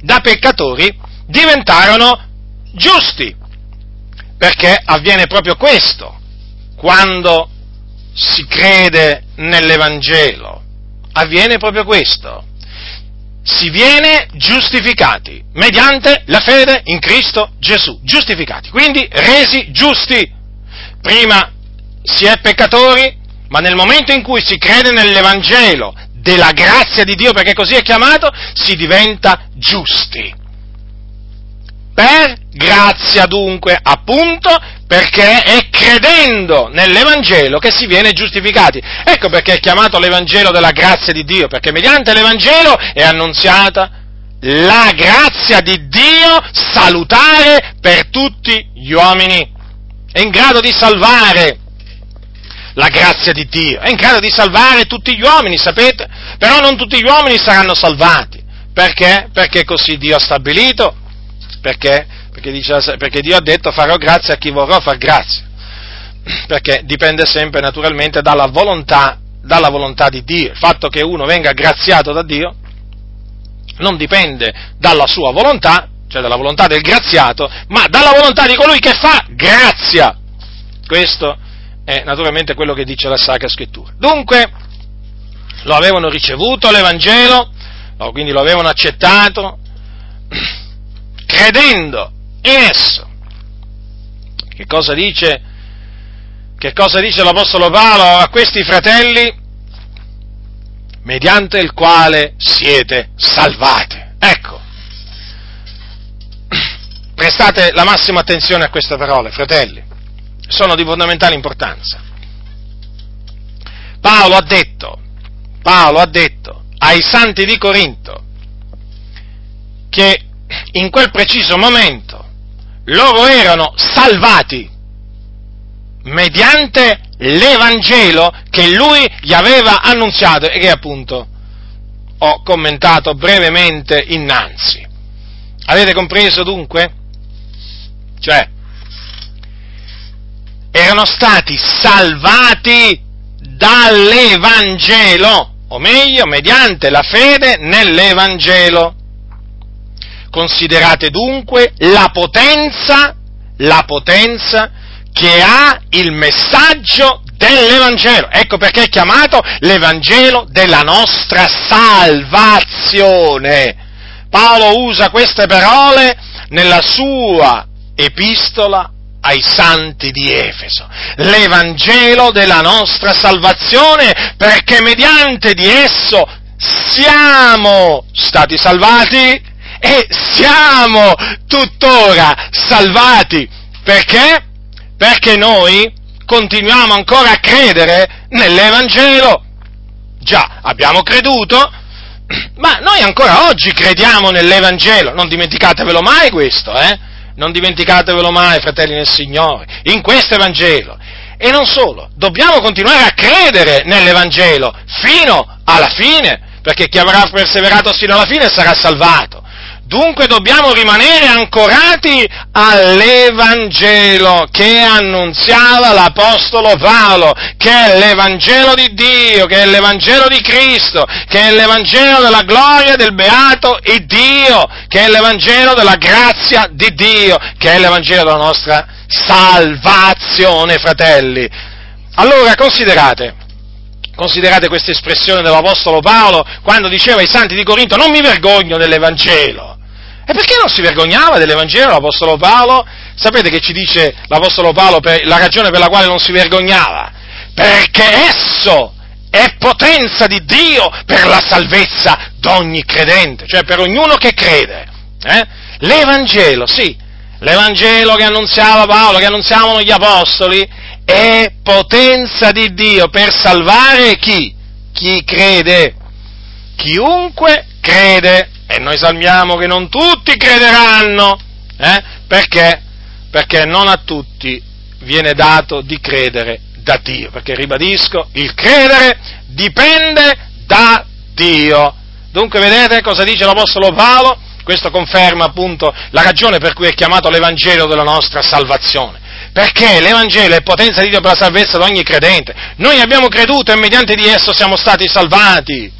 Speaker 1: da peccatori diventarono giusti, perché avviene proprio questo quando si crede nell'Evangelo, avviene proprio questo si viene giustificati mediante la fede in Cristo Gesù. Giustificati, quindi resi giusti. Prima si è peccatori, ma nel momento in cui si crede nell'Evangelo della grazia di Dio, perché così è chiamato, si diventa giusti. Per grazia dunque, appunto, perché è credendo nell'Evangelo che si viene giustificati. Ecco perché è chiamato l'Evangelo della grazia di Dio, perché mediante l'Evangelo è annunziata la grazia di Dio salutare per tutti gli uomini. È in grado di salvare la grazia di Dio, è in grado di salvare tutti gli uomini, sapete? Però non tutti gli uomini saranno salvati. Perché? Perché così Dio ha stabilito. Perché? Perché, dice, perché Dio ha detto farò grazia a chi vorrò far grazia, (clears throat) perché dipende sempre naturalmente dalla volontà, dalla volontà di Dio. Il fatto che uno venga graziato da Dio non dipende dalla sua volontà, cioè dalla volontà del graziato, ma dalla volontà di colui che fa grazia. Questo è naturalmente quello che dice la Sacra Scrittura. Dunque, lo avevano ricevuto l'Evangelo, quindi lo avevano accettato, (clears throat) credendo in esso. Che cosa dice, che cosa dice l'Apostolo Paolo a questi fratelli? Mediante il quale siete salvati. Ecco, prestate la massima attenzione a queste parole, fratelli, sono di fondamentale importanza. Paolo ha detto, Paolo ha detto ai santi di Corinto che in quel preciso momento loro erano salvati mediante l'Evangelo che lui gli aveva annunziato e che appunto ho commentato brevemente innanzi. Avete compreso dunque? Cioè, erano stati salvati dall'Evangelo, o meglio, mediante la fede nell'Evangelo. Considerate dunque la potenza, la potenza che ha il messaggio dell'Evangelo. Ecco perché è chiamato l'Evangelo della nostra salvazione. Paolo usa queste parole nella sua epistola ai santi di Efeso, l'Evangelo della nostra salvazione, perché mediante di esso siamo stati salvati e siamo tuttora salvati. Perché? Perché noi continuiamo ancora a credere nell'Evangelo. Già, abbiamo creduto, (clears throat) ma noi ancora oggi crediamo nell'Evangelo, non dimenticatevelo mai questo, eh? Non dimenticatevelo mai, fratelli nel Signore, in questo Evangelo. E non solo, dobbiamo continuare a credere nell'Evangelo fino alla fine, perché chi avrà perseverato fino alla fine sarà salvato. Dunque dobbiamo rimanere ancorati all'Evangelo che annunziava l'Apostolo Paolo, che è l'Evangelo di Dio, che è l'Evangelo di Cristo, che è l'Evangelo della gloria del beato e Dio, che è l'Evangelo della grazia di Dio, che è l'Evangelo della nostra salvazione, fratelli. Allora considerate, considerate questa espressione dell'Apostolo Paolo quando diceva ai santi di Corinto non mi vergogno dell'Evangelo. E perché non si vergognava dell'Evangelo l'Apostolo Paolo? Sapete che ci dice l'Apostolo Paolo per la ragione per la quale non si vergognava? Perché esso è potenza di Dio per la salvezza d'ogni credente, cioè per ognuno che crede. Eh? L'Evangelo, sì, l'Evangelo che annunziava Paolo, che annunziavano gli Apostoli, è potenza di Dio per salvare chi? Chi crede. Chiunque crede. E noi salmiamo che non tutti crederanno. Eh? Perché? Perché non a tutti viene dato di credere da Dio. Perché ribadisco, il credere dipende da Dio. Dunque vedete cosa dice l'Apostolo Paolo? Questo conferma appunto la ragione per cui è chiamato l'Evangelo della nostra salvazione. Perché l'Evangelo è potenza di Dio per la salvezza di ogni credente. Noi abbiamo creduto e mediante di esso siamo stati salvati.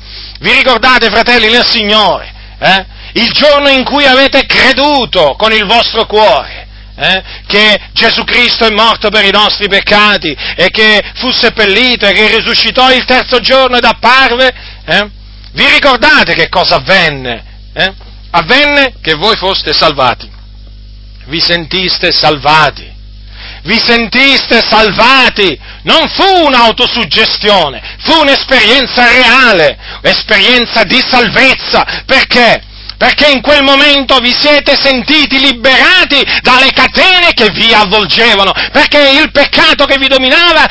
Speaker 1: Vi ricordate, fratelli nel Signore, eh? il giorno in cui avete creduto con il vostro cuore, eh? che Gesù Cristo è morto per i nostri peccati e che fu seppellito e che risuscitò il terzo giorno ed apparve, eh? vi ricordate che cosa avvenne? Eh? Avvenne che voi foste salvati, vi sentiste salvati, vi sentiste salvati, non fu un'autosuggestione, fu un'esperienza reale, esperienza di salvezza. Perché? Perché in quel momento vi siete sentiti liberati dalle catene che vi avvolgevano, perché il peccato che vi dominava,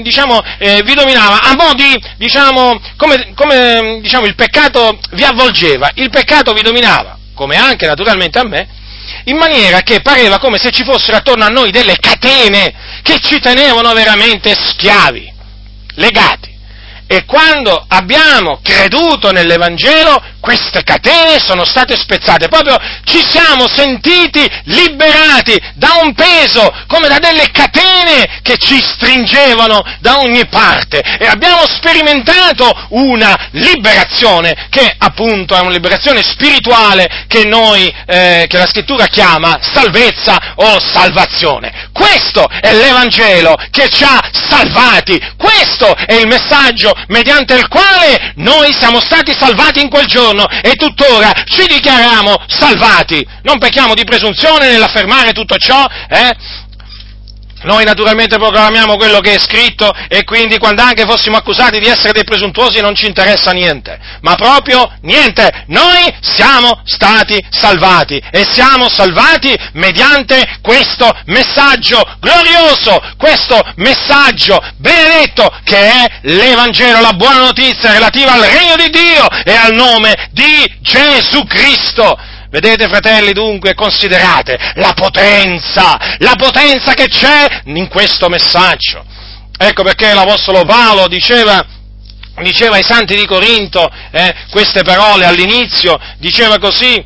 Speaker 1: diciamo, eh, vi dominava a mo' di, diciamo, come, come diciamo, il peccato vi avvolgeva, il peccato vi dominava, come anche naturalmente a me, in maniera che pareva come se ci fossero attorno a noi delle catene che ci tenevano veramente schiavi, legati. E quando abbiamo creduto nell'Evangelo, queste catene sono state spezzate, proprio ci siamo sentiti liberati da un peso, come da delle catene che ci stringevano da ogni parte. E abbiamo sperimentato una liberazione che appunto è una liberazione spirituale che noi, eh, che la scrittura chiama salvezza o salvazione. Questo è l'Evangelo che ci ha salvati, questo è il messaggio mediante il quale noi siamo stati salvati in quel giorno giorno e tuttora ci dichiariamo salvati. Non pecchiamo di presunzione nell'affermare tutto ciò, eh? Noi naturalmente proclamiamo quello che è scritto e quindi quando anche fossimo accusati di essere dei presuntuosi non ci interessa niente, ma proprio niente. Noi siamo stati salvati e siamo salvati mediante questo messaggio glorioso, questo messaggio benedetto che è l'Evangelo, la buona notizia relativa al regno di Dio e al nome di Gesù Cristo. Vedete fratelli dunque, considerate la potenza, la potenza che c'è in questo messaggio. Ecco perché l'Apostolo Paolo diceva, diceva ai santi di Corinto eh, queste parole all'inizio, diceva così,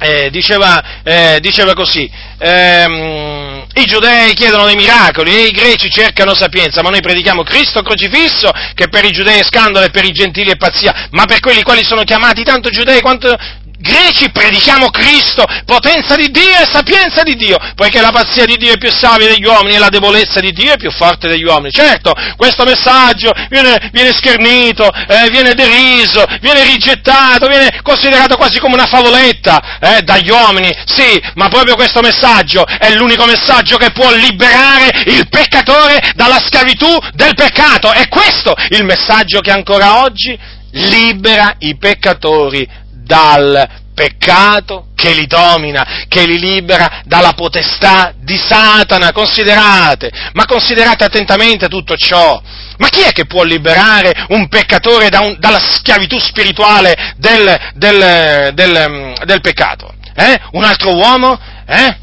Speaker 1: eh, diceva, eh, diceva, così, ehm, i giudei chiedono dei miracoli e i greci cercano sapienza, ma noi predichiamo Cristo crocifisso, che per i giudei è scandalo e per i gentili è pazzia, ma per quelli quali sono chiamati tanto giudei quanto greci predichiamo Cristo, potenza di Dio e sapienza di Dio, poiché la pazzia di Dio è più savia degli uomini e la debolezza di Dio è più forte degli uomini. Certo, questo messaggio viene, viene schernito, eh, viene deriso, viene rigettato, viene considerato quasi come una favoletta eh, dagli uomini, sì, ma proprio questo messaggio è l'unico messaggio che può liberare il peccatore dalla schiavitù del peccato. È questo il messaggio che ancora oggi libera i peccatori dal peccato che li domina, che li libera dalla potestà di Satana. Considerate, ma considerate attentamente tutto ciò. Ma chi è che può liberare un peccatore da un, dalla schiavitù spirituale del, del, del, del peccato? Eh? Un altro uomo? Eh?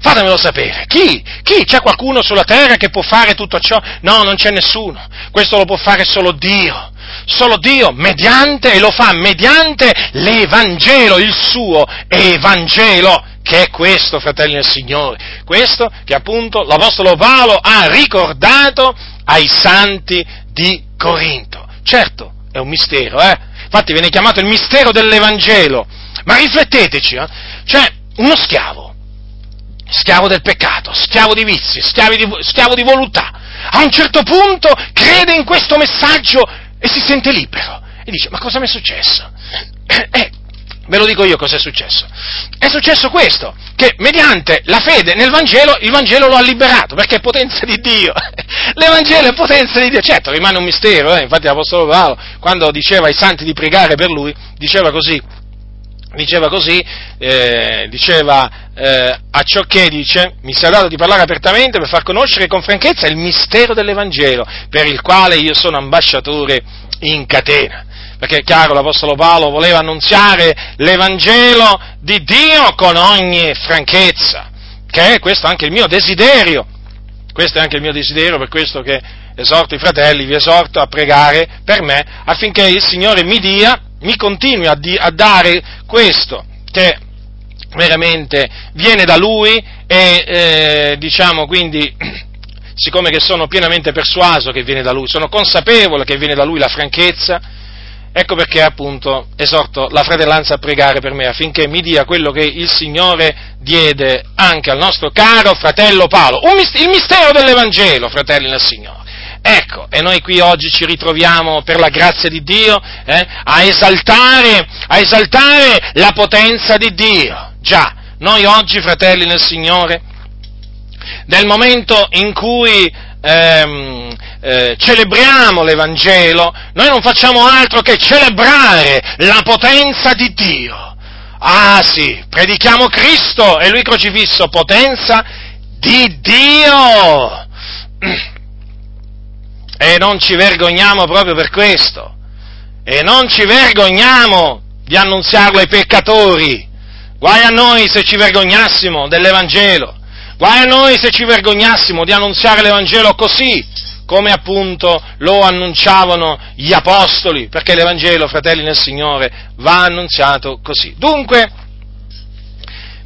Speaker 1: Fatemelo sapere. Chi? Chi? C'è qualcuno sulla terra che può fare tutto ciò? No, non c'è nessuno. Questo lo può fare solo Dio. Solo Dio, mediante, e lo fa mediante l'Evangelo, il suo Evangelo. Che è questo, fratelli del Signore? Questo che appunto l'Apostolo Paolo ha ricordato ai santi di Corinto. Certo, è un mistero, eh? Infatti viene chiamato il mistero dell'Evangelo. Ma rifletteteci, eh? Cioè, uno schiavo schiavo del peccato, schiavo di vizi, schiavo di, schiavo di volontà, a un certo punto crede in questo messaggio e si sente libero. E dice, ma cosa mi è successo? (clears throat) Eh, ve lo dico io cosa è successo. È successo questo, che mediante la fede nel Vangelo, il Vangelo lo ha liberato, perché è potenza di Dio. (laughs) L'Evangelo è potenza di Dio. Certo, rimane un mistero, eh? infatti l'Apostolo Paolo, quando diceva ai santi di pregare per lui, diceva così, diceva così, eh, diceva eh, a ciò che dice, mi sia dato di parlare apertamente per far conoscere con franchezza il mistero dell'Evangelo, per il quale io sono ambasciatore in catena. Perché è chiaro, l'Apostolo Paolo voleva annunziare l'Evangelo di Dio con ogni franchezza, che è questo anche il mio desiderio. Questo è anche il mio desiderio, per questo che esorto i fratelli, vi esorto a pregare per me, affinché il Signore mi dia mi continui a, di, a dare questo che veramente viene da lui e eh, diciamo quindi (clears throat) siccome che sono pienamente persuaso che viene da lui, sono consapevole che viene da lui la franchezza, ecco perché appunto esorto la fratellanza a pregare per me affinché mi dia quello che il Signore diede anche al nostro caro fratello Paolo, il mistero dell'Evangelo, fratelli nel Signore. Ecco, e noi qui oggi ci ritroviamo per la grazia di Dio eh, a, esaltare, a esaltare la potenza di Dio. Già, noi oggi, fratelli nel Signore, nel momento in cui ehm, eh, celebriamo l'Evangelo, noi non facciamo altro che celebrare la potenza di Dio. Ah sì, predichiamo Cristo e Lui crocifisso, potenza di Dio. (clears throat) E non ci vergogniamo proprio per questo. E non ci vergogniamo di annunziarlo ai peccatori. Guai a noi se ci vergognassimo dell'Evangelo. Guai a noi se ci vergognassimo di annunziare l'Evangelo così, come appunto lo annunciavano gli apostoli, perché l'Evangelo, fratelli nel Signore, va annunziato così. Dunque,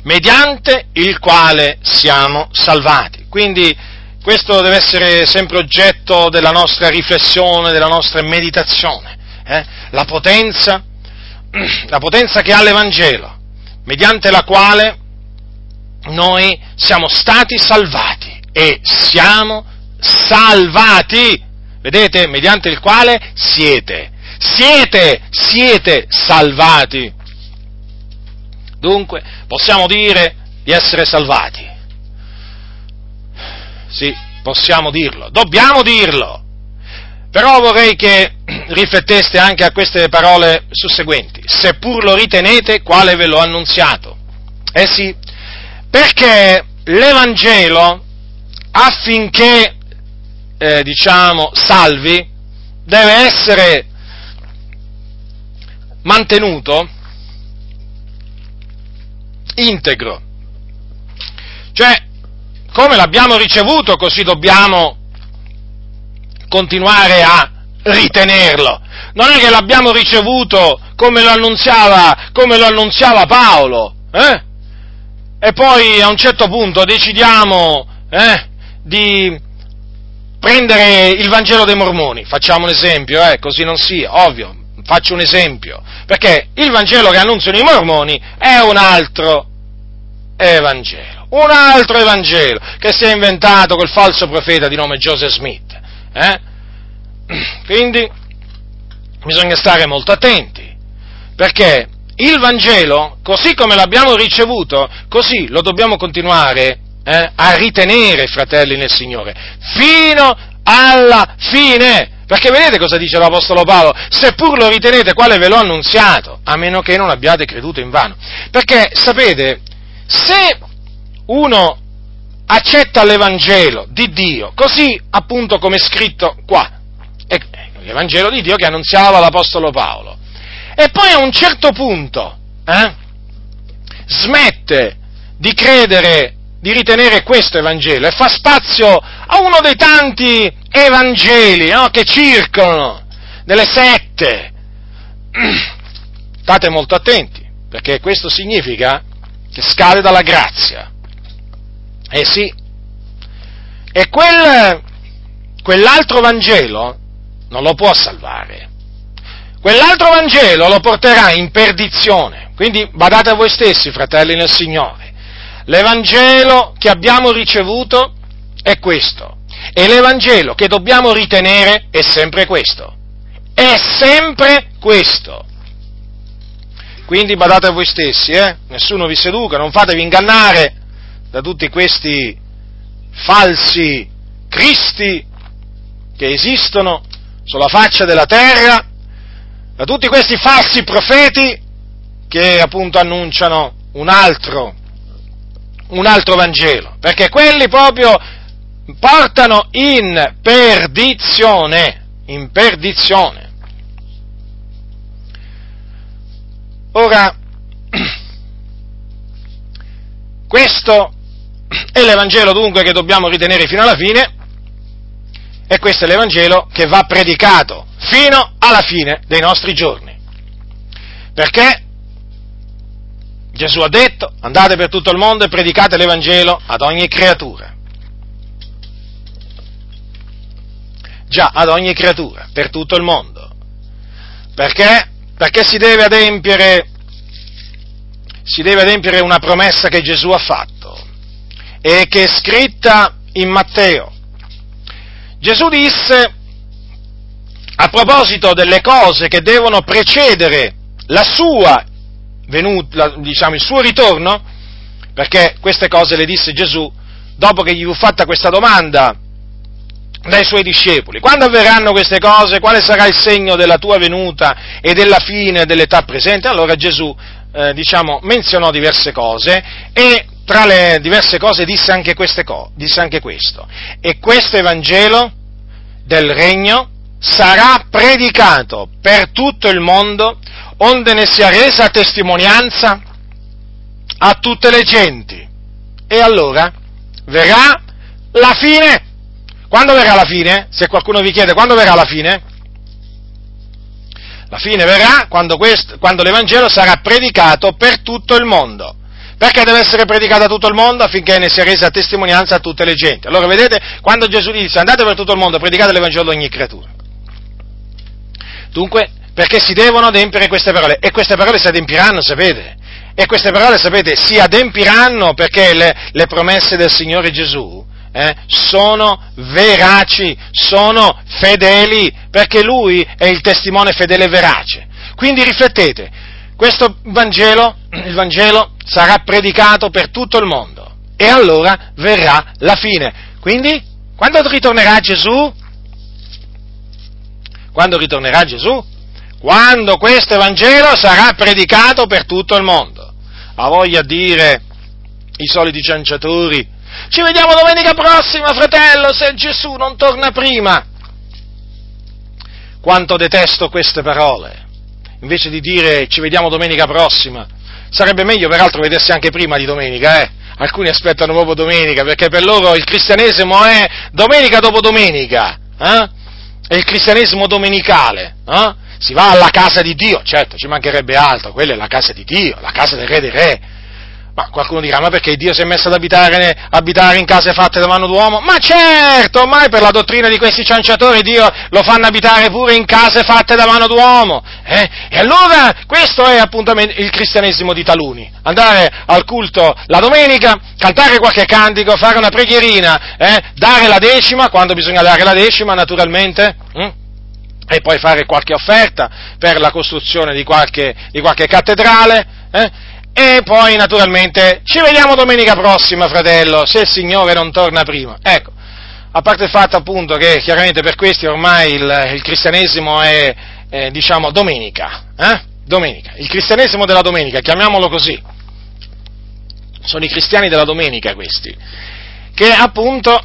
Speaker 1: mediante il quale siamo salvati. Quindi, questo deve essere sempre oggetto della nostra riflessione, della nostra meditazione. Eh? La, potenza, (clears throat) la potenza che ha l'Evangelo, mediante la quale noi siamo stati salvati e siamo salvati, vedete, mediante il quale siete, siete, siete salvati. Dunque, possiamo dire di essere salvati sì, possiamo dirlo, dobbiamo dirlo. Però vorrei che (clears throat) rifletteste anche a queste parole susseguenti. Seppur lo ritenete, quale ve l'ho annunziato. Eh sì, perché l'Evangelo, affinché, eh, diciamo, salvi, deve essere mantenuto integro. Cioè, come l'abbiamo ricevuto, così dobbiamo continuare a ritenerlo. Non è che l'abbiamo ricevuto come lo annunziava, come lo annunziava Paolo, eh? E poi a un certo punto decidiamo eh, di prendere il Vangelo dei Mormoni, facciamo un esempio, eh, così non sia, ovvio, faccio un esempio, perché il Vangelo che annunciano i mormoni è un altro Evangelo, un altro Evangelo che si è inventato col falso profeta di nome Joseph Smith. Eh? (clears throat) Quindi bisogna stare molto attenti, perché il Vangelo, così come l'abbiamo ricevuto, così lo dobbiamo continuare eh, a ritenere, fratelli nel Signore, fino alla fine. Perché vedete cosa dice l'Apostolo Paolo? Seppur lo ritenete quale ve l'ho annunziato, a meno che non abbiate creduto in vano. Perché sapete, se uno accetta l'Evangelo di Dio, così appunto come è scritto qua, l'Evangelo di Dio che annunziava l'Apostolo Paolo, e poi a un certo punto eh, smette di credere, di ritenere questo Evangelo e fa spazio a uno dei tanti Evangeli no, che circolano, delle sette. (clears throat) State molto attenti, perché questo significa che scade dalla grazia. Eh sì. E quel, quell'altro Vangelo non lo può salvare. Quell'altro Vangelo lo porterà in perdizione. Quindi badate a voi stessi, fratelli nel Signore. L'Evangelo che abbiamo ricevuto è questo. E l'Evangelo che dobbiamo ritenere è sempre questo. È sempre questo. Quindi badate a voi stessi, eh? nessuno vi seduca, non fatevi ingannare da tutti questi falsi cristi che esistono sulla faccia della terra, da tutti questi falsi profeti che appunto annunciano un altro, un altro Vangelo, perché quelli proprio portano in perdizione, in perdizione. Ora, (clears throat) questo è l'Evangelo dunque che dobbiamo ritenere fino alla fine e questo è l'Evangelo che va predicato fino alla fine dei nostri giorni. Perché Gesù ha detto andate per tutto il mondo e predicate l'Evangelo ad ogni creatura. Già, ad ogni creatura, per tutto il mondo. Perché? Perché si deve adempiere, si deve adempiere una promessa che Gesù ha fatto e che è scritta in Matteo. Gesù disse, a proposito delle cose che devono precedere la sua venuta, diciamo, il suo ritorno, perché queste cose le disse Gesù dopo che gli fu fatta questa domanda dai suoi discepoli. Quando avverranno queste cose? Quale sarà il segno della tua venuta e della fine dell'età presente? Allora Gesù, eh, diciamo, menzionò diverse cose e tra le diverse cose disse anche, co- disse anche questo. E questo Evangelo del Regno sarà predicato per tutto il mondo, onde ne sia resa testimonianza a tutte le genti. E allora verrà la fine. Quando verrà la fine? Se qualcuno vi chiede quando verrà la fine? La fine verrà quando, questo, quando l'Evangelo sarà predicato per tutto il mondo. Perché deve essere predicato a tutto il mondo affinché ne sia resa testimonianza a tutte le genti. Allora vedete, quando Gesù dice andate per tutto il mondo, predicate l'Evangelo ad ogni creatura. Dunque, perché si devono adempiere queste parole? E queste parole si adempiranno, sapete? E queste parole, sapete, si adempiranno perché le, le promesse del Signore Gesù eh, sono veraci, sono fedeli, perché Lui è il testimone fedele e verace. Quindi riflettete, questo Vangelo, (clears throat) il Vangelo sarà predicato per tutto il mondo e allora verrà la fine. Quindi, quando ritornerà Gesù? Quando ritornerà Gesù? Quando questo Vangelo sarà predicato per tutto il mondo. Ha voglia dire i soliti cianciatori, ci vediamo domenica prossima, fratello, se Gesù non torna prima. Quanto detesto queste parole. Invece di dire ci vediamo domenica prossima, sarebbe meglio peraltro vedersi anche prima di domenica, eh? Alcuni aspettano proprio domenica, perché per loro il cristianesimo è domenica dopo domenica, eh? è il cristianesimo domenicale, no? si va alla casa di Dio, certo ci mancherebbe altro, quella è la casa di Dio, la casa del re dei re, Ma qualcuno dirà, ma perché Dio si è messo ad abitare, abitare, in case fatte da mano d'uomo? Ma certo, ormai per la dottrina di questi cianciatori Dio lo fanno abitare pure in case fatte da mano d'uomo. Eh? E allora questo è appunto il cristianesimo di taluni. Andare al culto la domenica, cantare qualche cantico, fare una preghierina, eh? dare la decima, quando bisogna dare la decima naturalmente. Hm? E poi fare qualche offerta per la costruzione di qualche, di qualche cattedrale. Eh? E poi naturalmente ci vediamo domenica prossima, fratello, se il Signore non torna prima. Ecco, a parte il fatto appunto che chiaramente per questi ormai il, il cristianesimo è, è, diciamo, domenica, eh? Domenica, il cristianesimo della domenica, chiamiamolo così. Sono i cristiani della domenica questi che appunto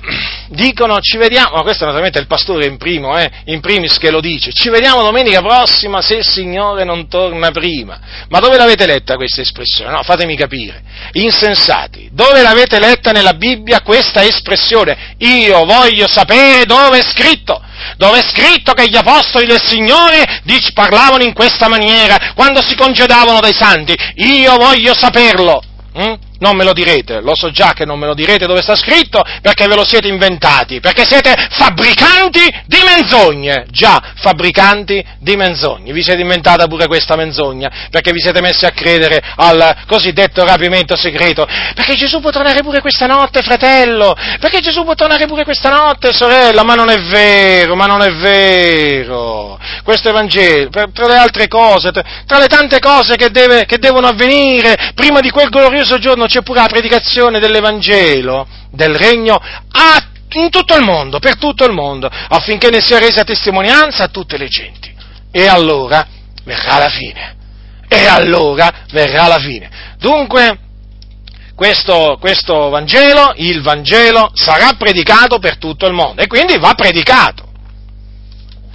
Speaker 1: dicono ci vediamo, questo naturalmente è il pastore in, primo, eh, in primis che lo dice, ci vediamo domenica prossima se il Signore non torna prima. Ma dove l'avete letta questa espressione? No, fatemi capire. Insensati, dove l'avete letta nella Bibbia questa espressione? Io voglio sapere dove è scritto. Dove è scritto che gli apostoli del Signore parlavano in questa maniera quando si congedavano dai santi? Io voglio saperlo. Mm? Non me lo direte, lo so già che non me lo direte dove sta scritto perché ve lo siete inventati, perché siete fabbricanti di menzogne, già fabbricanti di menzogne. Vi siete inventata pure questa menzogna perché vi siete messi a credere al cosiddetto rapimento segreto. Perché Gesù può tornare pure questa notte, fratello, perché Gesù può tornare pure questa notte, sorella, ma non è vero, ma non è vero. Questo Evangelo, tra le altre cose, tra le tante cose che, deve, che devono avvenire prima di quel glorioso giorno c'è pure la predicazione dell'Evangelo, del regno, a, in tutto il mondo, per tutto il mondo, affinché ne sia resa testimonianza a tutte le genti. E allora verrà la fine. E allora verrà la fine. Dunque, questo, questo Vangelo, il Vangelo, sarà predicato per tutto il mondo e quindi va predicato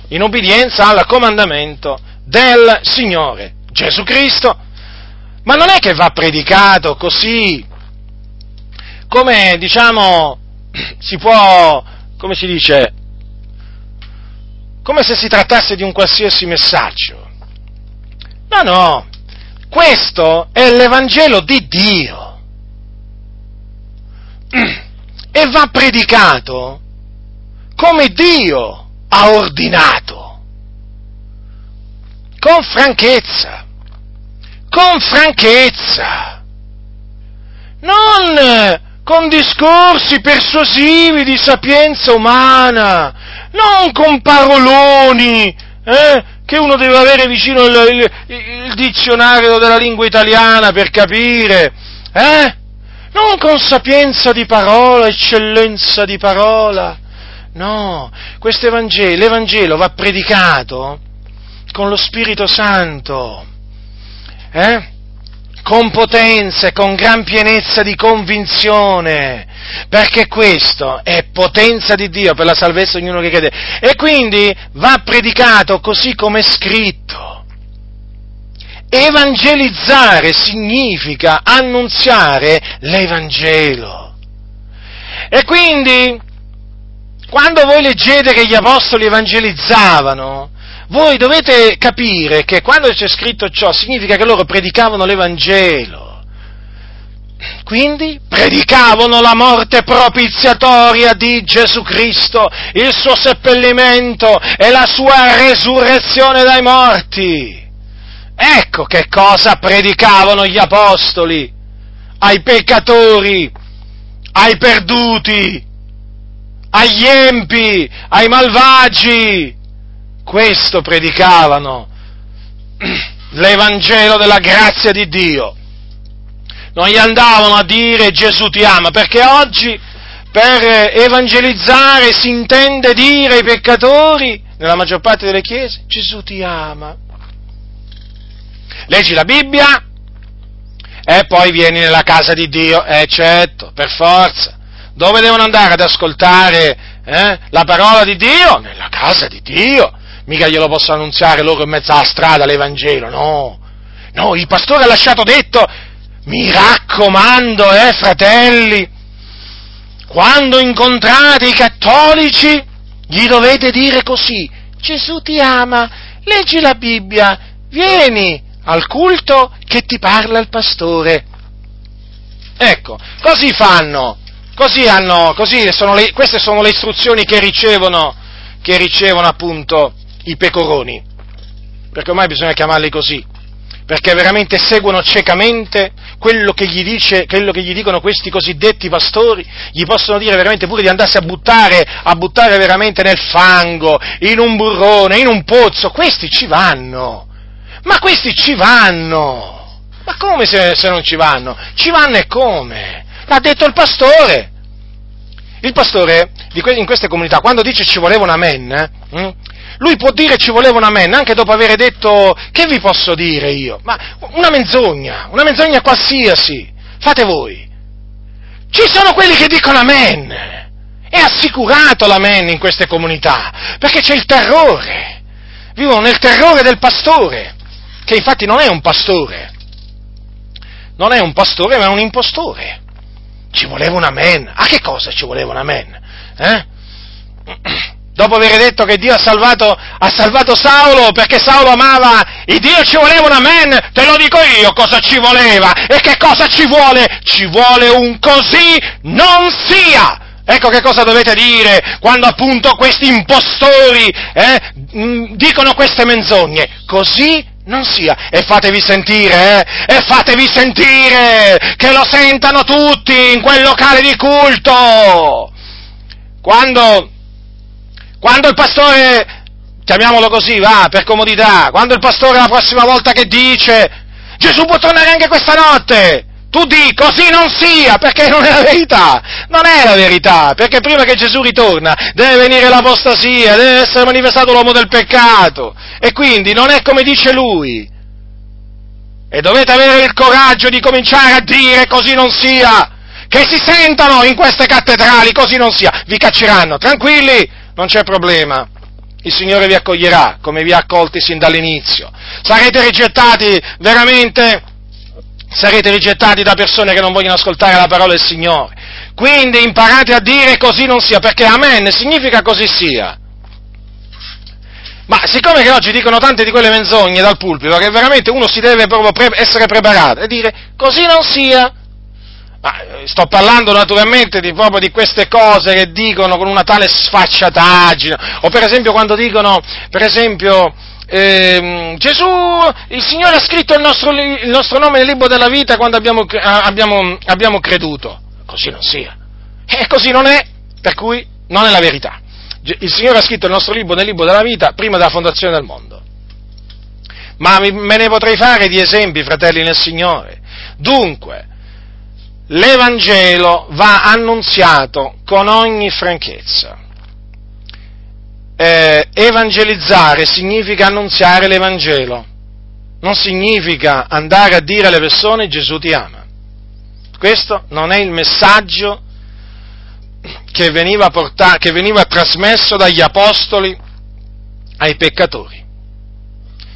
Speaker 1: in obbedienza al comandamento del Signore Gesù Cristo ma non è che va predicato così, come diciamo, si può, come si dice, come se si trattasse di un qualsiasi messaggio. No, no, questo è l'Evangelo di Dio. E va predicato come Dio ha ordinato, con franchezza con franchezza, non eh, con discorsi persuasivi di sapienza umana, non con paroloni eh, che uno deve avere vicino il, il, il, dizionario della lingua italiana per capire, eh? non con sapienza di parola, eccellenza di parola. No, questo Evangelo, l'Evangelo va predicato con lo Spirito Santo eh? con potenza e con gran pienezza di convinzione, perché questo è potenza di Dio per la salvezza di ognuno che crede. E quindi va predicato così come è scritto. Evangelizzare significa annunziare l'Evangelo. E quindi, quando voi leggete che gli apostoli evangelizzavano, voi dovete capire che quando c'è scritto ciò significa che loro predicavano l'Evangelo. Quindi predicavano la morte propiziatoria di Gesù Cristo, il suo seppellimento e la sua resurrezione dai morti. Ecco che cosa predicavano gli apostoli ai peccatori, ai perduti, agli empi, ai malvagi, questo predicavano, l'Evangelo della grazia di Dio. Non gli andavano a dire Gesù ti ama, perché oggi per evangelizzare si intende dire ai peccatori, nella maggior parte delle chiese, Gesù ti ama. Leggi la Bibbia e poi vieni nella casa di Dio, eh certo, per forza. Dove devono andare ad ascoltare eh, la parola di Dio? Nella casa di Dio mica glielo posso annunziare loro in mezzo alla strada l'Evangelo, no. No, il pastore ha lasciato detto, mi raccomando, eh, fratelli, quando incontrate i cattolici, gli dovete dire così, Gesù ti ama, leggi la Bibbia, vieni al culto che ti parla il pastore. Ecco, così fanno, così hanno, così sono le, queste sono le istruzioni che ricevono, che ricevono appunto i pecoroni, perché ormai bisogna chiamarli così, perché veramente seguono ciecamente quello che gli, dice, quello che gli dicono questi cosiddetti pastori, gli possono dire veramente pure di andarsi a buttare, a buttare veramente nel fango, in un burrone, in un pozzo, questi ci vanno, ma questi ci vanno! Ma come se, se non ci vanno? Ci vanno e come? L'ha detto il pastore. Il pastore in queste comunità, quando dice ci voleva un amen, eh, lui può dire ci voleva un amen anche dopo aver detto che vi posso dire io? Ma una menzogna, una menzogna qualsiasi, fate voi. Ci sono quelli che dicono amen. È assicurato l'amen in queste comunità, perché c'è il terrore. Vivono nel terrore del pastore, che infatti non è un pastore, non è un pastore ma è un impostore. Ci voleva un amen. A che cosa ci voleva un amen? Eh? (clears throat) Dopo aver detto che Dio ha salvato, ha salvato Saulo perché Saulo amava il Dio ci voleva un amen, te lo dico io cosa ci voleva e che cosa ci vuole? Ci vuole un così non sia. Ecco che cosa dovete dire quando appunto questi impostori eh, dicono queste menzogne. Così non sia. E fatevi sentire, eh? E fatevi sentire! Che lo sentano tutti in quel locale di culto! Quando, quando il pastore, chiamiamolo così, va, per comodità, quando il pastore la prossima volta che dice Gesù può tornare anche questa notte, tu di così non sia, perché non è la verità, non è la verità, perché prima che Gesù ritorna deve venire l'apostasia, deve essere manifestato l'uomo del peccato, e quindi non è come dice lui. E dovete avere il coraggio di cominciare a dire così non sia, che si sentano in queste cattedrali, così non sia, vi cacceranno, tranquilli, non c'è problema. Il Signore vi accoglierà come vi ha accolti sin dall'inizio. Sarete rigettati veramente sarete rigettati da persone che non vogliono ascoltare la parola del Signore. Quindi imparate a dire così non sia, perché amen significa così sia. Ma siccome che oggi dicono tante di quelle menzogne dal pulpito, che veramente uno si deve proprio pre- essere preparato e dire così non sia. Ma eh, sto parlando naturalmente di, proprio di queste cose che dicono con una tale sfacciataggine, o per esempio quando dicono, per esempio, eh, Gesù, il Signore ha scritto il nostro, il nostro, nome nel libro della vita quando abbiamo, abbiamo, abbiamo creduto. Così non sia. E così non è, per cui non è la verità. Il Signore ha scritto il nostro libro nel libro della vita prima della fondazione del mondo. Ma me ne potrei fare di esempi, fratelli nel Signore. Dunque, l'Evangelo va annunziato con ogni franchezza eh, evangelizzare significa annunziare l'Evangelo, non significa andare a dire alle persone Gesù ti ama. Questo non è il messaggio che veniva, portato, che veniva trasmesso dagli apostoli ai peccatori.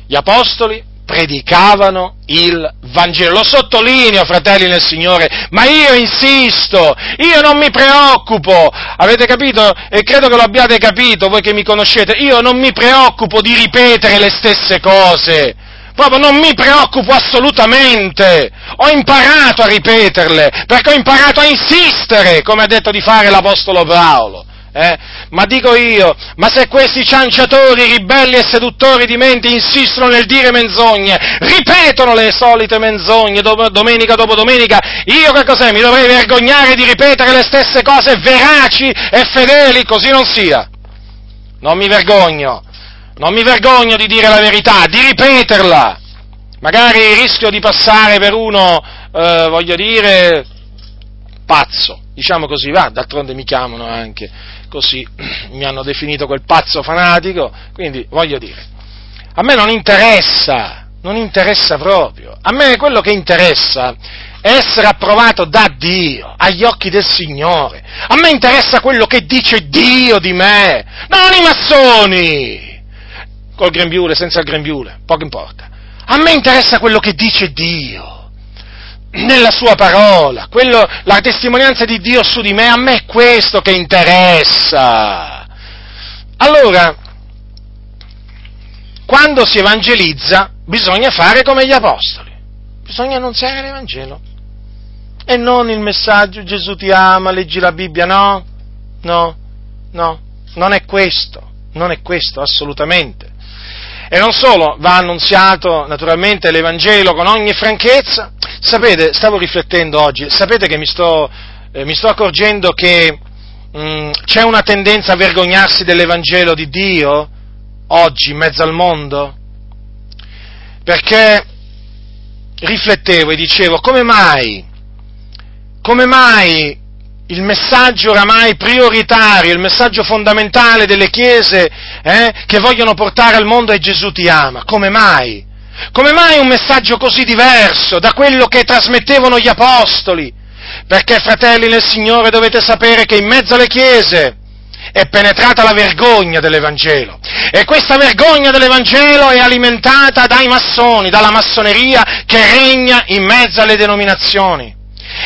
Speaker 1: Gli apostoli predicavano il Vangelo. Lo sottolineo, fratelli nel Signore, ma io insisto, io non mi preoccupo, avete capito? E credo che lo abbiate capito, voi che mi conoscete, io non mi preoccupo di ripetere le stesse cose. Proprio non mi preoccupo assolutamente. Ho imparato a ripeterle, perché ho imparato a insistere, come ha detto di fare l'Apostolo Paolo. Eh? Ma dico io, ma se questi cianciatori, ribelli e seduttori di menti insistono nel dire menzogne, ripetono le solite menzogne domenica dopo domenica, io che cos'è? Mi dovrei vergognare di ripetere le stesse cose veraci e fedeli, così non sia. Non mi vergogno, non mi vergogno di dire la verità, di ripeterla. Magari rischio di passare per uno, eh, voglio dire, pazzo, diciamo così, va, d'altronde mi chiamano anche così (clears throat) mi hanno definito quel pazzo fanatico, quindi voglio dire, a me non interessa, non interessa proprio, a me quello che interessa è essere approvato da Dio, agli occhi del Signore, a me interessa quello che dice Dio di me, non i massoni, col grembiule, senza il grembiule, poco importa, a me interessa quello che dice Dio nella sua parola, quello, la testimonianza di Dio su di me, a me è questo che interessa. Allora, quando si evangelizza bisogna fare come gli apostoli, bisogna annunziare l'Evangelo. e non il messaggio Gesù ti ama, leggi la Bibbia, no, no, no, non è questo, non è questo assolutamente. E non solo, va annunziato naturalmente l'Evangelo con ogni franchezza. Sapete, stavo riflettendo oggi, sapete che mi sto, eh, mi sto accorgendo che mh, mm, c'è una tendenza a vergognarsi dell'Evangelo di Dio oggi in mezzo al mondo? Perché riflettevo e dicevo, come mai? Come mai il messaggio oramai prioritario, il messaggio fondamentale delle chiese eh, che vogliono portare al mondo è Gesù ti ama? Come mai? Come mai un messaggio così diverso da quello che trasmettevano gli apostoli? Perché, fratelli nel Signore, dovete sapere che in mezzo alle chiese è penetrata la vergogna dell'Evangelo. E questa vergogna dell'Evangelo è alimentata dai massoni, dalla massoneria che regna in mezzo alle denominazioni.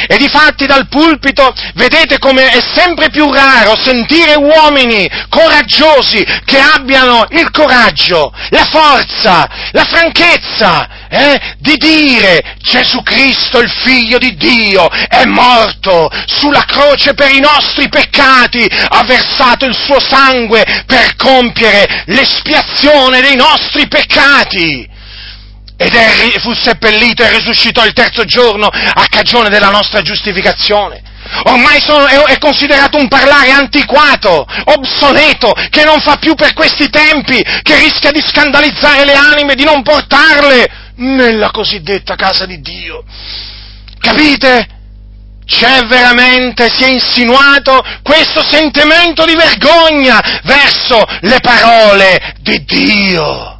Speaker 1: E difatti dal pulpito vedete come è sempre più raro sentire uomini coraggiosi che abbiano il coraggio, la forza, la franchezza eh, di dire Gesù Cristo, il figlio di Dio, è morto sulla croce per i nostri peccati, ha versato il suo sangue per compiere l'espiazione dei nostri peccati ed è, fu seppellito e risuscitò il terzo giorno a cagione della nostra giustificazione. Ormai sono, è, è, considerato un parlare antiquato, obsoleto, che non fa più per questi tempi, che rischia di scandalizzare le anime, di non portarle nella cosiddetta casa di Dio. Capite? C'è veramente, si è insinuato questo sentimento di vergogna verso le parole di Dio.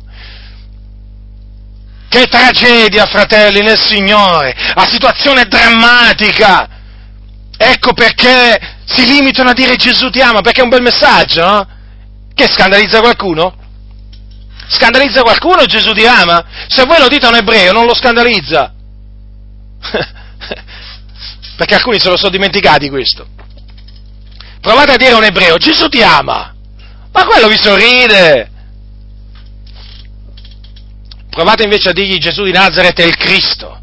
Speaker 1: Che tragedia, fratelli, nel Signore! La situazione è drammatica! Ecco perché si limitano a dire Gesù ti ama, perché è un bel messaggio, no? Che scandalizza qualcuno? Scandalizza qualcuno Gesù ti ama? Se voi lo dite a un ebreo non lo scandalizza. (laughs) perché alcuni se lo sono dimenticati questo. Provate a dire a un ebreo Gesù ti ama, ma quello vi sorride. Provate invece a dirgli Gesù di Nazareth è il Cristo,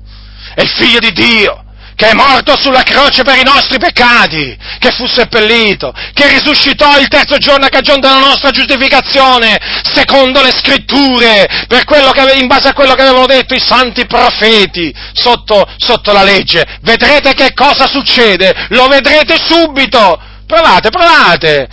Speaker 1: è il figlio di Dio, che è morto sulla croce per i nostri peccati, che fu seppellito, che risuscitò il terzo giorno a cagione della nostra giustificazione, secondo le scritture, che, in base a quello che avevano detto i santi profeti sotto, sotto la legge. Vedrete che cosa succede, lo vedrete subito. Provate, provate.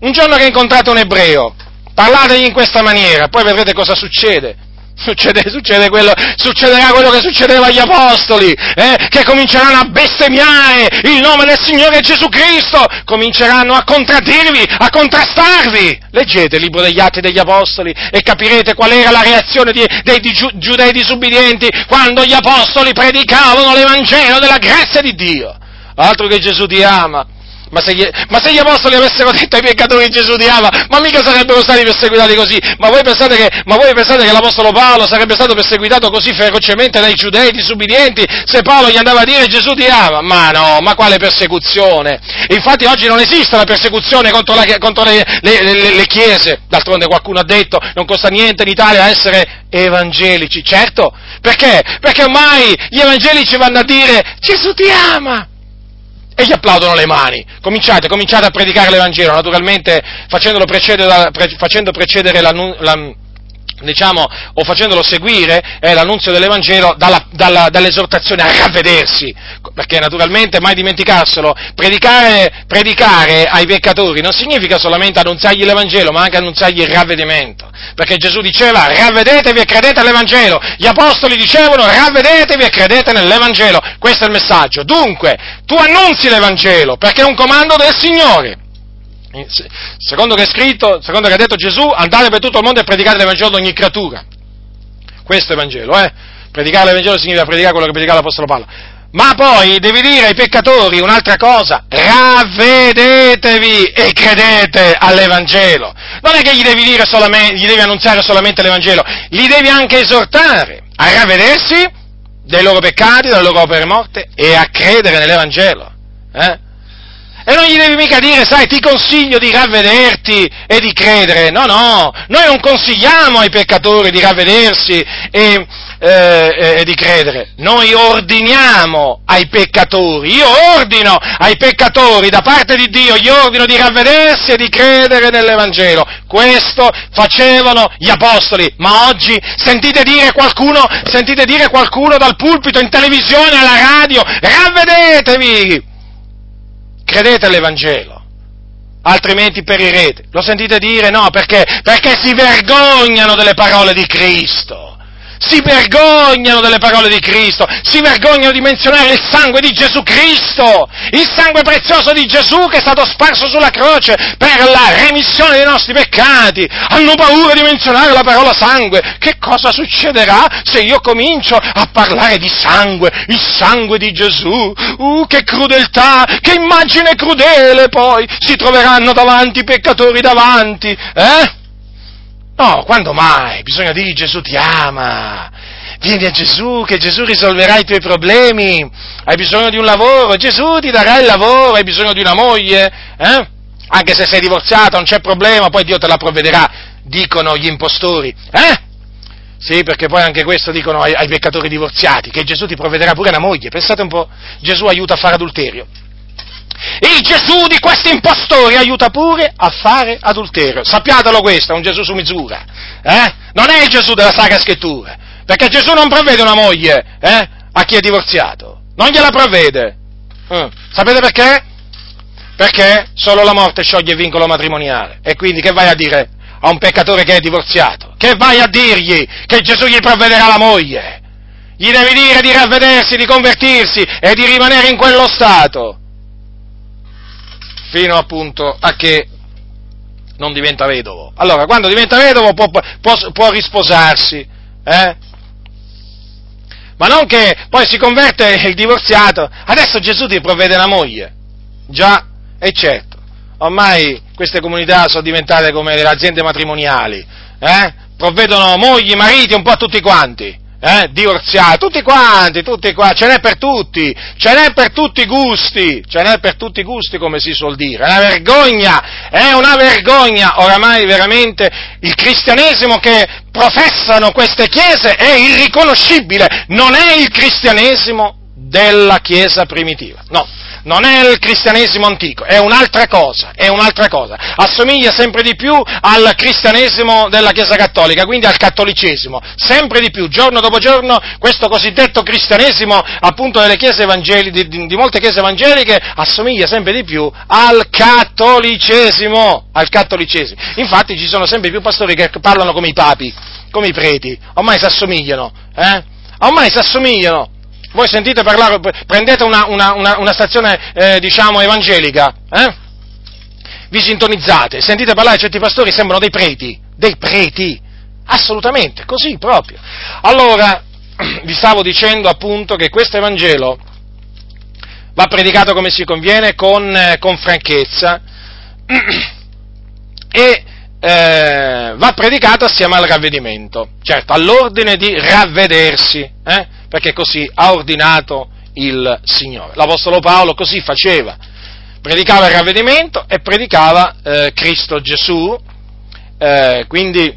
Speaker 1: Un giorno che incontrate un ebreo, parlategli in questa maniera, poi vedrete cosa succede. Succede, succede quello, succederà quello che succedeva agli apostoli, eh, che cominceranno a bestemmiare il nome del Signore Gesù Cristo, cominceranno a contraddirvi, a contrastarvi. Leggete il libro degli Atti degli Apostoli e capirete qual era la reazione di, dei di giu, giudei disubbidienti quando gli apostoli predicavano l'Evangelo della grazia di Dio. Altro che Gesù ti ama, ma se, gli, ma se, gli, apostoli avessero detto ai peccatori Gesù ti ama, ma mica sarebbero stati perseguitati così. Ma voi, pensate che, voi pensate che l'apostolo Paolo sarebbe stato perseguitato così ferocemente dai giudei disubbidienti se Paolo gli andava a dire Gesù ti ama? Ma no, ma quale persecuzione? Infatti oggi non esiste la persecuzione contro, la, contro le, le, le, le chiese. D'altronde qualcuno ha detto non costa niente in Italia essere evangelici. Certo, perché? Perché ormai gli evangelici vanno a dire Gesù ti ama e gli applaudono le mani. Cominciate, cominciate a predicare l'Evangelo, naturalmente facendolo precedere, facendo precedere la, la, diciamo, o facendolo seguire eh, l'annunzio dell'Evangelo dalla, dalla, dall'esortazione a ravvedersi, perché naturalmente mai dimenticarselo, predicare, predicare, ai peccatori non significa solamente annunziargli l'Evangelo, ma anche annunziargli il ravvedimento, perché Gesù diceva ravvedetevi e credete all'Evangelo, gli apostoli dicevano ravvedetevi e credete nell'Evangelo, questo è il messaggio. Dunque, tu annunzi l'Evangelo, perché è un comando del Signore. Secondo che è scritto, secondo che ha detto Gesù, andate per tutto il mondo e predicate l'Evangelo ad ogni creatura. Questo è l'Evangelo, eh? Predicare l'Evangelo significa predicare quello che predicava l'Apostolo Paolo. Ma poi devi dire ai peccatori un'altra cosa, ravvedetevi e credete all'Evangelo. Non è che gli devi, gli devi annunziare solamente l'Evangelo, li devi anche esortare a ravvedersi dei loro peccati, dalle loro opere morte e a credere nell'Evangelo. Eh? E non gli devi mica dire, sai, ti consiglio di ravvederti e di credere. No, no, noi non consigliamo ai peccatori di ravvedersi e, eh, e di credere. Noi ordiniamo ai peccatori, io ordino ai peccatori da parte di Dio, gli ordino di ravvedersi e di credere nell'Evangelo. Questo facevano gli apostoli, ma oggi sentite dire qualcuno, sentite dire qualcuno dal pulpito, in televisione, alla radio, ravvedetevi! Credete all'Evangelo, altrimenti perirete. Lo sentite dire? No, perché? Perché si vergognano delle parole di Cristo si vergognano delle parole di Cristo, si vergognano di menzionare il sangue di Gesù Cristo, il sangue prezioso di Gesù che è stato sparso sulla croce per la remissione dei nostri peccati. Hanno paura di menzionare la parola sangue. Che cosa succederà se io comincio a parlare di sangue, il sangue di Gesù? Uh, che crudeltà, che immagine crudele poi si troveranno davanti i peccatori davanti, eh? No, quando mai? Bisogna dire Gesù ti ama. Vieni a Gesù, che Gesù risolverà i tuoi problemi. Hai bisogno di un lavoro, Gesù ti darà il lavoro. Hai bisogno di una moglie, eh? Anche se sei divorziato, non c'è problema, poi Dio te la provvederà, dicono gli impostori. Eh? Sì, perché poi anche questo dicono ai, ai peccatori divorziati, che Gesù ti provvederà pure una moglie. Pensate un po', Gesù aiuta a fare adulterio. Il Gesù di questi impostori aiuta pure a fare adulterio. Sappiatelo questo, è un Gesù su misura. Eh? Non è il Gesù della Sacra Scrittura. Perché Gesù non provvede una moglie eh? a chi è divorziato. Non gliela provvede. Eh. Sapete perché? Perché solo la morte scioglie il vincolo matrimoniale. E quindi che vai a dire a un peccatore che è divorziato? Che vai a dirgli che Gesù gli provvederà la moglie? Gli devi dire di ravvedersi, di convertirsi e di rimanere in quello stato fino appunto a che non diventa vedovo. Allora, quando diventa vedovo può, può, può risposarsi, eh? ma non che poi si converte (laughs) il divorziato, adesso Gesù ti provvede una moglie. Già, e certo, ormai queste comunità sono diventate come le aziende matrimoniali, eh? provvedono mogli, mariti un po' a tutti quanti eh, divorziati, tutti quanti, tutti quanti, ce n'è per tutti, ce n'è per tutti i gusti, ce n'è per tutti i gusti come si suol dire, è una vergogna, è una vergogna, oramai veramente il cristianesimo che professano queste chiese è irriconoscibile, non è il cristianesimo della chiesa primitiva, no, non è il cristianesimo antico, è un'altra cosa, è un'altra cosa. Assomiglia sempre di più al cristianesimo della Chiesa Cattolica, quindi al cattolicesimo. Sempre di più, giorno dopo giorno, questo cosiddetto cristianesimo, appunto delle chiese evangeliche, di, di molte chiese evangeliche, assomiglia sempre di più al cattolicesimo, al cattolicesimo. Infatti ci sono sempre più pastori che parlano come i papi, come i preti, ormai si assomigliano, eh? Ormai si assomigliano, voi sentite parlare, prendete una, una, una, una stazione, eh, diciamo, evangelica, eh? vi sintonizzate, sentite parlare certi pastori, sembrano dei preti, dei preti, assolutamente, così proprio. Allora, (clears throat) vi stavo dicendo appunto che questo Evangelo va predicato come si conviene, con, eh, con franchezza, (clears throat) e eh, va predicato assieme al ravvedimento, certo, all'ordine di ravvedersi, eh? Perché così ha ordinato il Signore. L'Apostolo Paolo così faceva, predicava il ravvedimento e predicava eh, Cristo Gesù, eh, quindi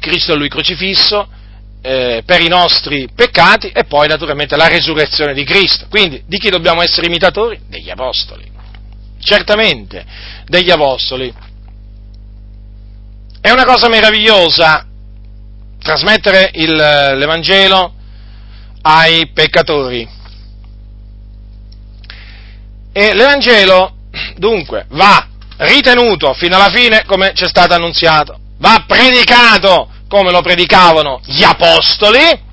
Speaker 1: Cristo lui crocifisso, eh, per i nostri peccati e poi naturalmente la resurrezione di Cristo. Quindi di chi dobbiamo essere imitatori? Degli Apostoli. Certamente, degli Apostoli. È una cosa meravigliosa trasmettere il, l'Evangelo ai peccatori. E l'Evangelo, dunque, va ritenuto fino alla fine come ci è stato annunziato, va predicato come lo predicavano gli apostoli.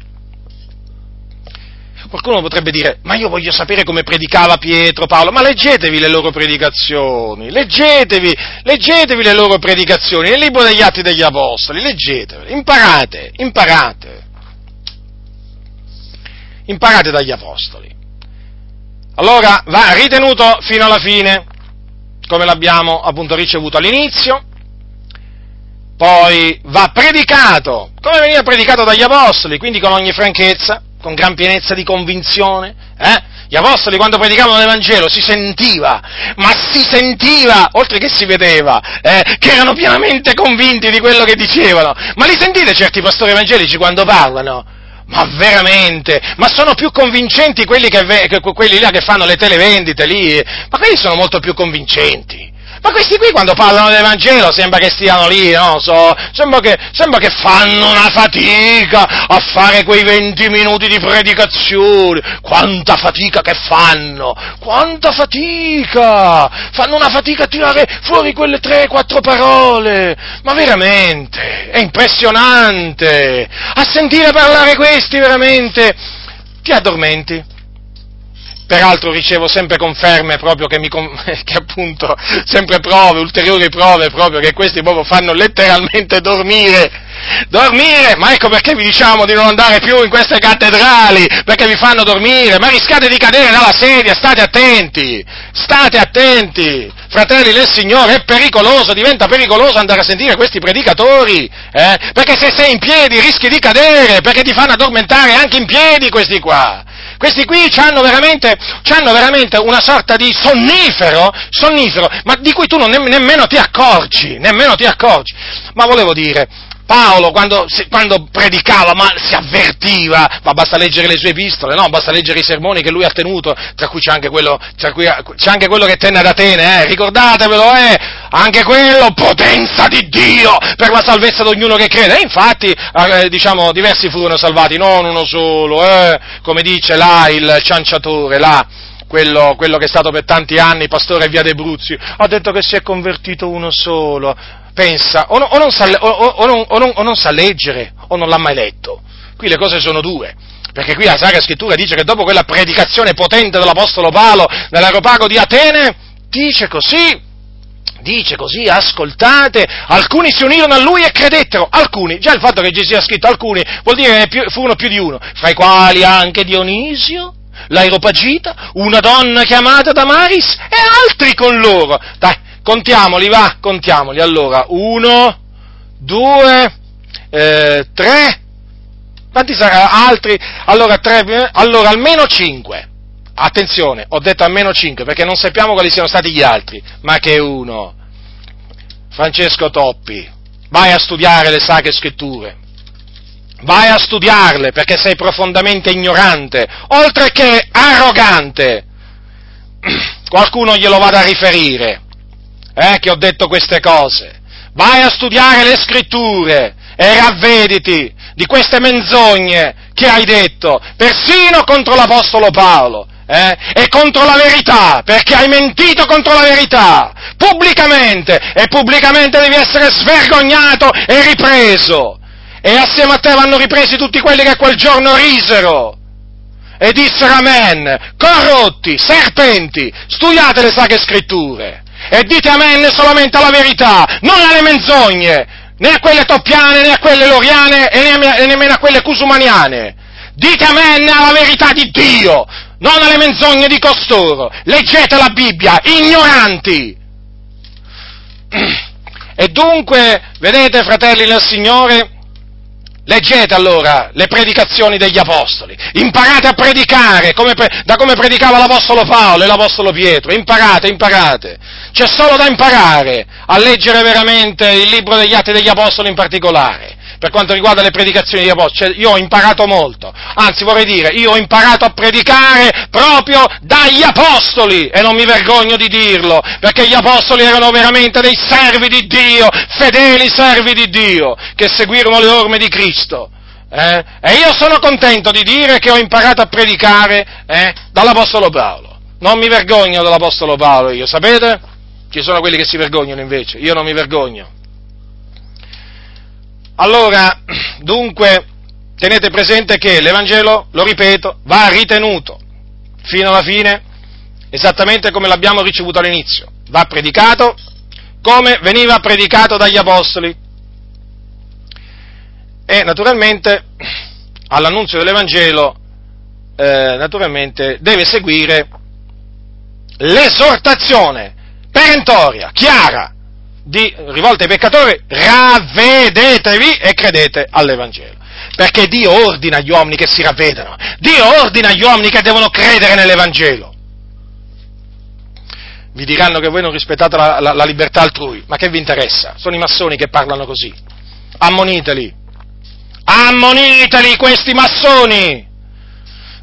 Speaker 1: Qualcuno potrebbe dire, ma io voglio sapere come predicava Pietro, Paolo, ma leggetevi le loro predicazioni, leggetevi, leggetevi le loro predicazioni nel libro degli Atti degli Apostoli, leggetevi, imparate, imparate imparate dagli apostoli. Allora va ritenuto fino alla fine, come l'abbiamo appunto ricevuto all'inizio, poi va predicato, come veniva predicato dagli apostoli, quindi con ogni franchezza, con gran pienezza di convinzione, eh? Gli apostoli quando predicavano l'Evangelo si sentiva, ma si sentiva, oltre che si vedeva, eh, che erano pienamente convinti di quello che dicevano. Ma li sentite certi pastori evangelici quando parlano? Ma veramente? Ma sono più convincenti quelli, che, quelli là che fanno le televendite lì? Ma quelli sono molto più convincenti. Ma questi qui quando parlano dell'Evangelo sembra che stiano lì, no? So, sembra, che, sembra che fanno una fatica a fare quei 20 minuti di predicazione. Quanta fatica che fanno! Quanta fatica! Fanno una fatica a tirare fuori quelle 3-4 parole! Ma veramente! È impressionante! A sentire parlare questi veramente ti addormenti peraltro ricevo sempre conferme proprio che, mi, (laughs) che appunto, sempre prove, ulteriori prove proprio che questi proprio fanno letteralmente dormire. Dormire, ma ecco perché vi diciamo di non andare più in queste cattedrali, perché vi fanno dormire, ma rischiate di cadere dalla sedia, state attenti, state attenti, fratelli del Signore, è pericoloso, diventa pericoloso andare a sentire questi predicatori, eh? perché se sei in piedi rischi di cadere, perché ti fanno addormentare anche in piedi questi qua. Questi qui hanno veramente, veramente, una sorta di sonnifero, sonnifero, ma di cui tu non, nemmeno ti accorgi, nemmeno ti accorgi. Ma volevo dire, Paolo quando, quando, predicava, ma si avvertiva, ma basta leggere le sue epistole, no? Basta leggere i sermoni che lui ha tenuto, tra cui c'è anche quello, cui, c'è anche quello che tenne ad Atene, eh? ricordatevelo, eh? Anche quello, potenza di Dio per la salvezza di ognuno che crede. E infatti, eh, diciamo, diversi furono salvati, non uno solo, eh? Come dice là il cianciatore, là. Quello, quello, che è stato per tanti anni pastore via dei Bruzzi, ha detto che si è convertito uno solo pensa o, no, o, non sa, o, non, o, non, sa, leggere o non l'ha mai letto. Qui le cose sono due. Perché qui la Sacra Scrittura dice che dopo quella predicazione potente dell'Apostolo Paolo nell'aeropago di Atene, dice così, dice così, ascoltate, alcuni si unirono a lui e credettero, alcuni, già il fatto che ci sia scritto alcuni vuol dire che furono più di uno, fra i quali anche Dionisio, l'Aeropagita, una donna chiamata Damaris e altri con loro. Dai, Contiamoli, va, contiamoli. Allora, uno, due, eh, tre, quanti saranno? Altri? Allora, tre, allora almeno cinque. Attenzione, ho detto almeno cinque perché non sappiamo quali siano stati gli altri, ma che uno. Francesco Toppi, vai a studiare le sacre scritture. Vai a studiarle perché sei profondamente ignorante, oltre che arrogante. (clears throat) Qualcuno glielo vada a riferire eh, che ho detto queste cose. Vai a studiare le scritture e ravvediti di queste menzogne che hai detto, persino contro l'Apostolo Paolo. Eh, e contro la verità, perché hai mentito contro la verità, pubblicamente, e pubblicamente devi essere svergognato e ripreso. E assieme a te vanno ripresi tutti quelli che quel giorno risero e dissero amen, corrotti, serpenti, studiate le sacre scritture e dite amen solamente alla verità, non alle menzogne, né a quelle toppiane, né a quelle loriane e nemmeno a quelle cusumaniane. Dite amen alla verità di Dio, non alle menzogne di costoro. Leggete la Bibbia, ignoranti. (clears throat) E dunque, vedete, fratelli del Signore, Leggete allora le predicazioni degli apostoli, imparate a predicare come, da come predicava l'apostolo Paolo e l'apostolo Pietro, imparate, imparate. C'è solo da imparare a leggere veramente il libro degli atti degli apostoli in particolare per quanto riguarda le predicazioni degli apostoli, cioè, io ho imparato molto, anzi vorrei dire, io ho imparato a predicare proprio dagli apostoli e non mi vergogno di dirlo, perché gli apostoli erano veramente dei servi di Dio, fedeli servi di Dio, che seguirono le orme di Cristo. Eh? E io sono contento di dire che ho imparato a predicare eh, dall'Apostolo Paolo. Non mi vergogno dell'Apostolo Paolo io, sapete? Ci sono quelli che si vergognano invece, io non mi vergogno. Allora, dunque, tenete presente che l'Evangelo, lo ripeto, va ritenuto fino alla fine esattamente come l'abbiamo ricevuto all'inizio. Va predicato come veniva predicato dagli Apostoli. E naturalmente all'annunzio dell'Evangelo eh, naturalmente deve seguire l'esortazione perentoria, chiara, di, rivolte ai peccatori, ravvedetevi e credete all'Evangelo. Perché Dio ordina agli uomini che si ravvedano, Dio ordina agli uomini che devono credere nell'Evangelo. Vi diranno che voi non rispettate la, la, la libertà altrui, ma che vi interessa? Sono i massoni che parlano così. Ammoniteli, ammoniteli questi massoni!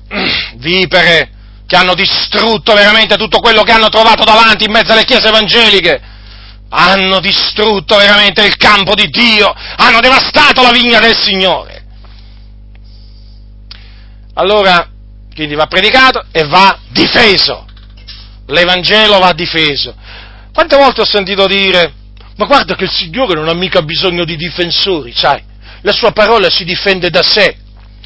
Speaker 1: (clears throat) Vipere che hanno distrutto veramente tutto quello che hanno trovato davanti in mezzo alle chiese evangeliche hanno distrutto veramente il campo di Dio, hanno devastato la vigna del Signore. Allora, quindi va predicato e va difeso. L'Evangelo va difeso. Quante volte ho sentito dire, ma guarda che il Signore non ha mica bisogno di difensori, sai? La sua parola si difende da sé.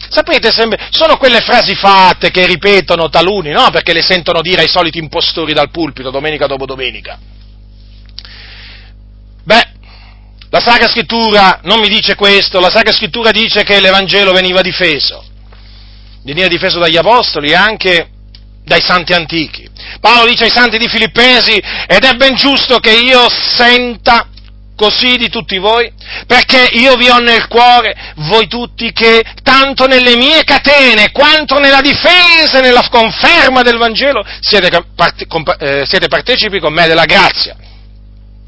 Speaker 1: Sapete, sono quelle frasi fatte che ripetono taluni, no? Perché le sentono dire ai soliti impostori dal pulpito domenica dopo domenica. Beh, la Sacra Scrittura non mi dice questo, la Sacra Scrittura dice che l'Evangelo veniva difeso, veniva difeso dagli Apostoli e anche dai santi antichi. Paolo dice ai santi di Filippesi, ed è ben giusto che io senta così di tutti voi, perché io vi ho nel cuore, voi tutti, che tanto nelle mie catene quanto nella difesa e nella conferma del Vangelo siete, eh, siete partecipi con me della grazia.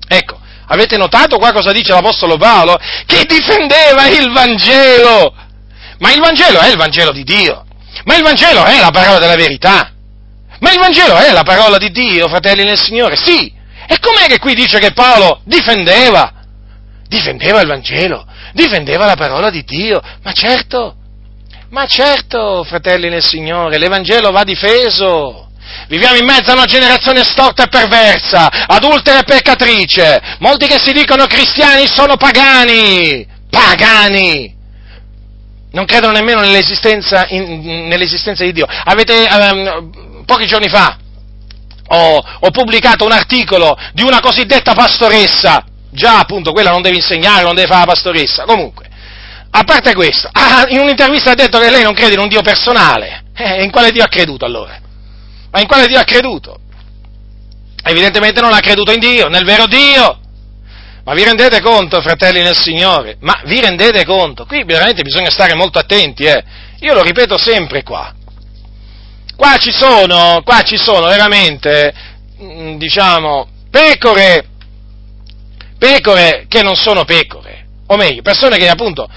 Speaker 1: Ecco, Avete notato qua cosa dice l'Apostolo Paolo? Che difendeva il Vangelo! Ma il Vangelo è il Vangelo di Dio! Ma il Vangelo è la parola della verità! Ma il Vangelo è la parola di Dio, fratelli nel Signore! Sì! E com'è che qui dice che Paolo difendeva? Difendeva il Vangelo, difendeva la parola di Dio, ma certo, ma certo, fratelli nel Signore, l'Evangelo va difeso. Viviamo in mezzo a una generazione storta e perversa, adultera e peccatrice. Molti che si dicono cristiani sono pagani, pagani. Non credono nemmeno nell'esistenza, in, nell'esistenza di Dio. Avete, um, pochi giorni fa, ho, ho pubblicato un articolo di una cosiddetta pastoressa. Già, appunto, quella non deve insegnare, non deve fare la pastoressa. Comunque, a parte questo, (laughs) in un'intervista ha detto che lei non crede in un Dio personale. Eh, in quale Dio ha creduto allora? Ma in quale Dio ha creduto? Evidentemente non ha creduto in Dio, nel vero Dio. Ma vi rendete conto, fratelli nel Signore? Ma vi rendete conto? Qui veramente bisogna stare molto attenti, eh. Io lo ripeto sempre qua. Qua ci sono, qua ci sono veramente, mm, diciamo, pecore, pecore che non sono pecore. O meglio, persone che appunto,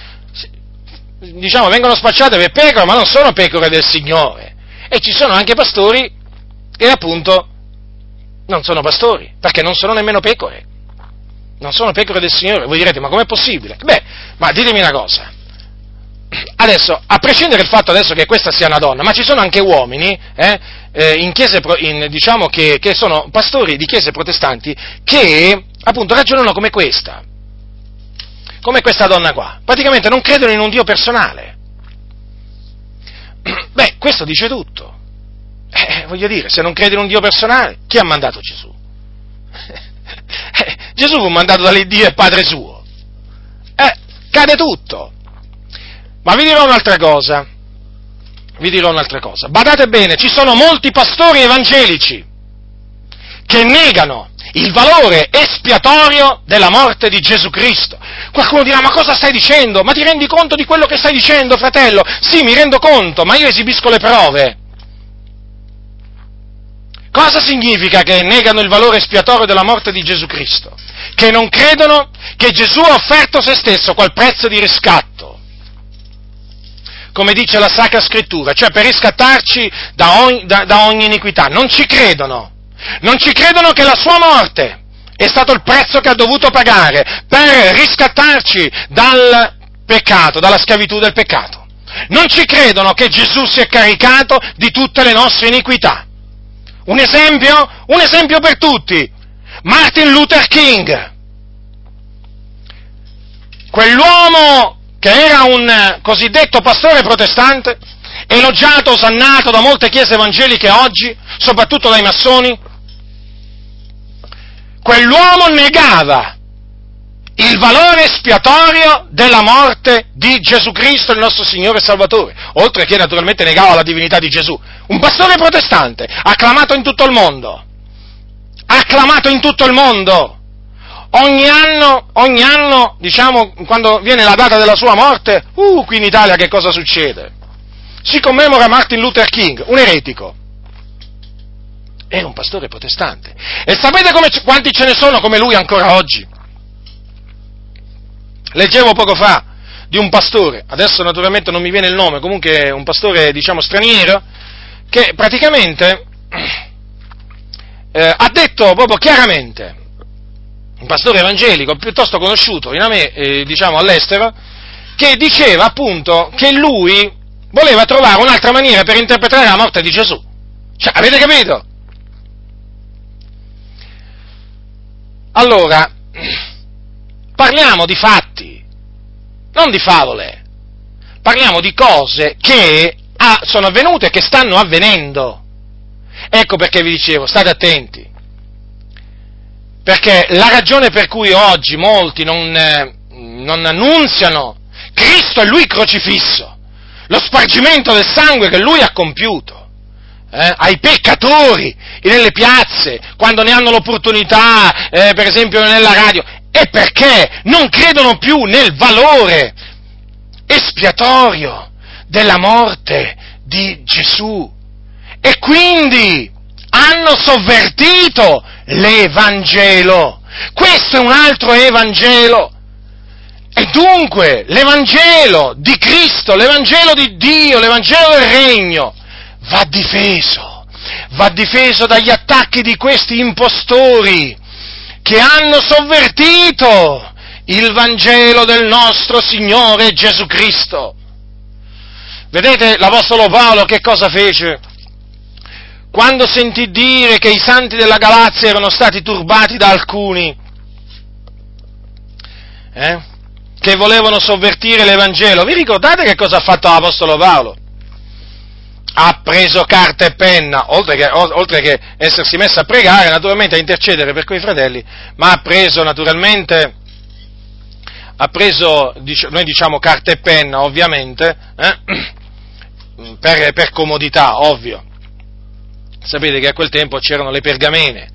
Speaker 1: diciamo, vengono spacciate per pecore, ma non sono pecore del Signore. E ci sono anche pastori e appunto non sono pastori, perché non sono nemmeno pecore. Non sono pecore del Signore. Voi direte, ma com'è possibile? Beh, ma ditemi una cosa. Adesso, a prescindere dal fatto che questa sia una donna, ma ci sono anche uomini eh, eh, in chiese, in, diciamo che, che sono pastori di chiese protestanti che appunto ragionano come questa, come questa donna qua. Praticamente non credono in un Dio personale. (clears throat) Beh, questo dice tutto. Eh, voglio dire, se non credi in un Dio personale, chi ha mandato Gesù? Eh, Gesù fu mandato dall'Iddio e Padre suo. Eh, cade tutto. Ma vi dirò un'altra cosa. Vi dirò un'altra cosa. Badate bene, ci sono molti pastori evangelici che negano il valore espiatorio della morte di Gesù Cristo. Qualcuno dirà, ma cosa stai dicendo? Ma ti rendi conto di quello che stai dicendo, fratello? Sì, mi rendo conto, ma io esibisco le prove. Cosa significa che negano il valore espiatorio della morte di Gesù Cristo? Che non credono che Gesù ha offerto se stesso qual prezzo di riscatto, come dice la Sacra Scrittura, cioè per riscattarci da ogni, da, da ogni iniquità. Non ci credono, non ci credono che la sua morte è stato il prezzo che ha dovuto pagare per riscattarci dal peccato, dalla schiavitù del peccato. Non ci credono che Gesù si è caricato di tutte le nostre iniquità. Un esempio? Un esempio per tutti. Martin Luther King. Quell'uomo che era un cosiddetto pastore protestante, elogiato, osannato da molte chiese evangeliche oggi, soprattutto dai massoni, quell'uomo negava il valore espiatorio della morte di Gesù Cristo, il nostro Signore e Salvatore, oltre che naturalmente negava la divinità di Gesù. Un pastore protestante, acclamato in tutto il mondo, acclamato in tutto il mondo, ogni anno, ogni anno, diciamo, quando viene la data della sua morte, uh, qui in Italia che cosa succede? Si commemora Martin Luther King, un eretico. Era un pastore protestante. E sapete come, quanti ce ne sono come lui ancora oggi? Leggevo poco fa di un pastore, adesso naturalmente non mi viene il nome, comunque un pastore diciamo straniero, che praticamente eh, ha detto proprio chiaramente, un pastore evangelico piuttosto conosciuto Ame, eh, diciamo all'estero, che diceva appunto che lui voleva trovare un'altra maniera per interpretare la morte di Gesù. Cioè, avete capito? Allora, parliamo di fatti, non di favole. Parliamo di cose che ah, sono avvenute e che stanno avvenendo. Ecco perché vi dicevo, state attenti. Perché la ragione per cui oggi molti non, eh, non annunziano Cristo e Lui crocifisso, lo spargimento del sangue che Lui ha compiuto, eh, ai peccatori nelle piazze, quando ne hanno l'opportunità, eh, per esempio nella radio, è perché non credono più nel valore espiatorio della morte di Gesù e quindi hanno sovvertito l'Evangelo. Questo è un altro Evangelo. E dunque l'Evangelo di Cristo, l'Evangelo di Dio, l'Evangelo del Regno va difeso, va difeso dagli attacchi di questi impostori che hanno sovvertito il Vangelo del nostro Signore Gesù Cristo. Vedete l'Apostolo Paolo che cosa fece? Quando sentì dire che i santi della Galazia erano stati turbati da alcuni, eh, che volevano sovvertire l'Evangelo, vi ricordate che cosa ha fatto l'Apostolo Paolo? Ha preso carta e penna, oltre che, oltre che, essersi messo a pregare, naturalmente a intercedere per quei fratelli, ma ha preso naturalmente, ha preso, noi diciamo carta e penna ovviamente, eh, (clears throat) per, per, comodità, ovvio. Sapete che a quel tempo c'erano le pergamene,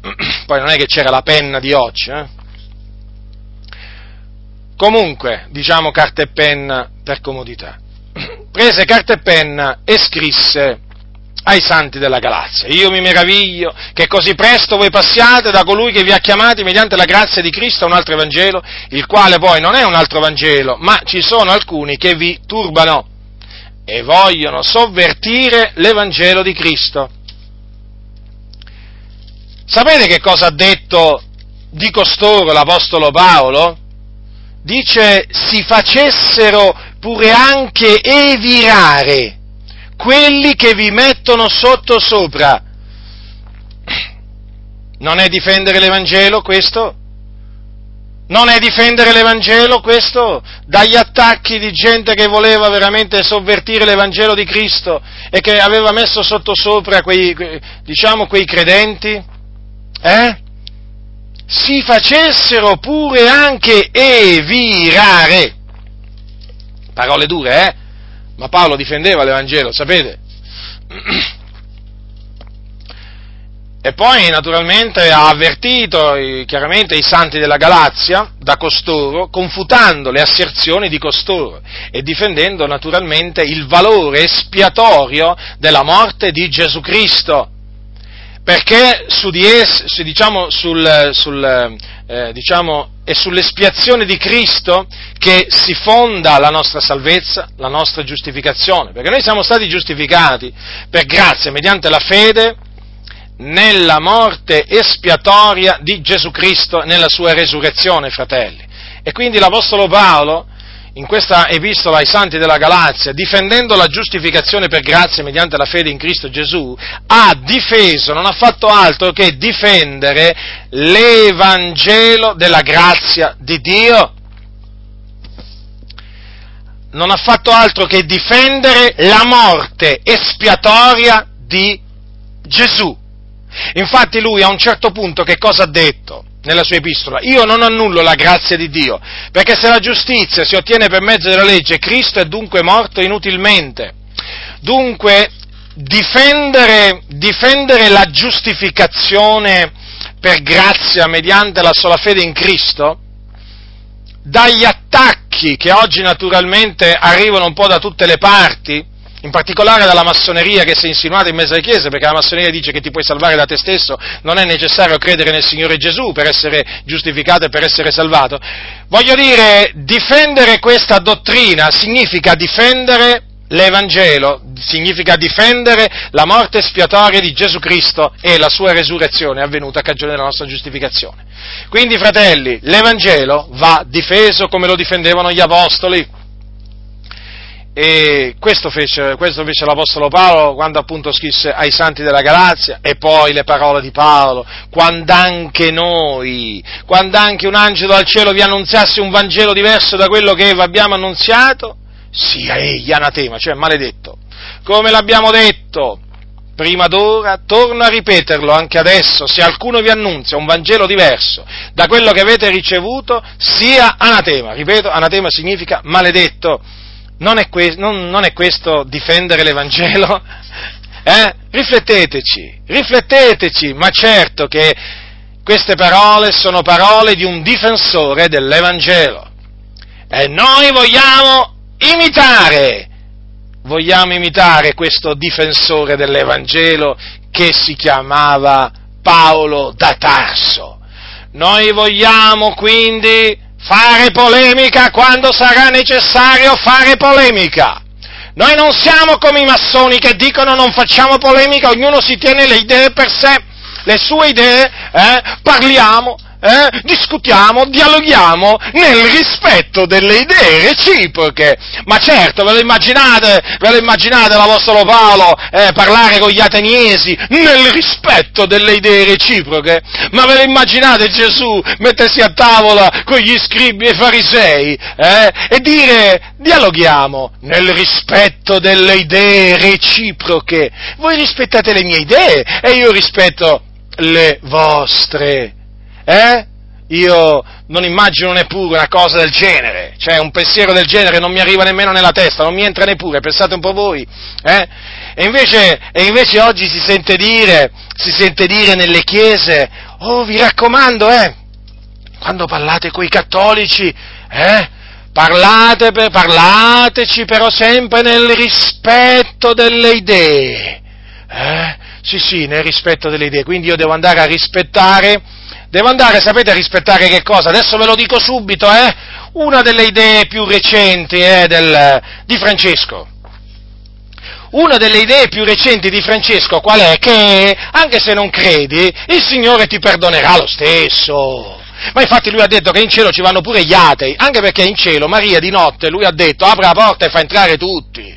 Speaker 1: (clears throat) poi non è che c'era la penna di oggi. Eh. Comunque, diciamo carta e penna per comodità prese carta e penna e scrisse ai santi della Galazia. Io mi meraviglio che così presto voi passiate da colui che vi ha chiamati mediante la grazia di Cristo a un altro Evangelo, il quale poi non è un altro Vangelo, ma ci sono alcuni che vi turbano e vogliono sovvertire l'Evangelo di Cristo. Sapete che cosa ha detto di costoro l'Apostolo Paolo? Dice si facessero pure anche evirare quelli che vi mettono sotto sopra. Non è difendere l'Evangelo questo? Non è difendere l'Evangelo questo? Dagli attacchi di gente che voleva veramente sovvertire l'Evangelo di Cristo e che aveva messo sotto sopra quei, diciamo, quei credenti? Eh? Si facessero pure anche evirare Parole dure, eh? Ma Paolo difendeva l'Evangelo, sapete? E poi naturalmente ha avvertito chiaramente i santi della Galazia da costoro, confutando le asserzioni di costoro e difendendo naturalmente il valore espiatorio della morte di Gesù Cristo perché su di esse, diciamo, sul, sul, eh, diciamo, è sull'espiazione di Cristo che si fonda la nostra salvezza, la nostra giustificazione, perché noi siamo stati giustificati per grazia, mediante la fede, nella morte espiatoria di Gesù Cristo, nella sua resurrezione, fratelli. E quindi l'Apostolo Paolo, in questa epistola ai santi della Galazia, difendendo la giustificazione per grazia mediante la fede in Cristo Gesù, ha difeso, non ha fatto altro che difendere l'Evangelo della grazia di Dio. Non ha fatto altro che difendere la morte espiatoria di Gesù. Infatti lui a un certo punto che cosa ha detto? Nella sua epistola, io non annullo la grazia di Dio, perché se la giustizia si ottiene per mezzo della legge, Cristo è dunque morto inutilmente. Dunque, difendere, difendere la giustificazione per grazia mediante la sola fede in Cristo, dagli attacchi che oggi naturalmente arrivano un po' da tutte le parti, in particolare dalla massoneria che si è insinuata in mezzo alle chiese, perché la massoneria dice che ti puoi salvare da te stesso, non è necessario credere nel Signore Gesù per essere giustificato e per essere salvato. Voglio dire, difendere questa dottrina significa difendere l'Evangelo, significa difendere la morte espiatoria di Gesù Cristo e la sua resurrezione avvenuta a cagione della nostra giustificazione. Quindi, fratelli, l'Evangelo va difeso come lo difendevano gli Apostoli. E questo fece, questo fece, l'Apostolo Paolo quando appunto scrisse ai santi della Galazia e poi le parole di Paolo, quando anche noi, quando anche un angelo dal cielo vi annunziasse un Vangelo diverso da quello che vi abbiamo annunziato, sia egli anatema, cioè maledetto. Come l'abbiamo detto prima d'ora, torno a ripeterlo anche adesso, se qualcuno vi annunzia un Vangelo diverso da quello che avete ricevuto, sia anatema. Ripeto, anatema significa maledetto non è, que- non, non è questo difendere l'Evangelo? (laughs) Eh? Rifletteteci, rifletteteci, ma certo che queste parole sono parole di un difensore dell'Evangelo. E noi vogliamo imitare, vogliamo imitare questo difensore dell'Evangelo che si chiamava Paolo da Tarso. Noi vogliamo quindi fare polemica quando sarà necessario fare polemica. Noi non siamo come i massoni che dicono non facciamo polemica, ognuno si tiene le idee per sé, le sue idee, eh, parliamo, eh, discutiamo, dialoghiamo nel rispetto delle idee reciproche. Ma certo, ve lo immaginate, ve lo immaginate l'Apostolo Paolo eh, parlare con gli ateniesi nel rispetto delle idee reciproche? Ma ve lo immaginate Gesù mettersi a tavola con gli scribi e farisei eh, e dire dialoghiamo nel rispetto delle idee reciproche? Voi rispettate le mie idee e io rispetto le vostre. Eh? Io non immagino neppure una cosa del genere, cioè un pensiero del genere non mi arriva nemmeno nella testa, non mi entra neppure, pensate un po' voi. Eh? E, invece, e, invece, oggi si sente dire, si sente dire nelle chiese, oh vi raccomando, eh, quando parlate coi cattolici, eh, parlate, parlateci però sempre nel rispetto delle idee. Eh? Sì, sì, nel rispetto delle idee, quindi io devo andare a rispettare Devo andare, sapete, a rispettare che cosa? Adesso ve lo dico subito, eh? Una delle idee più recenti eh, del, di Francesco. Una delle idee più recenti di Francesco qual è? Che anche se non credi, il Signore ti perdonerà lo stesso. Ma infatti lui ha detto che in cielo ci vanno pure gli atei, anche perché in cielo Maria di notte lui ha detto apre la porta e fa entrare tutti.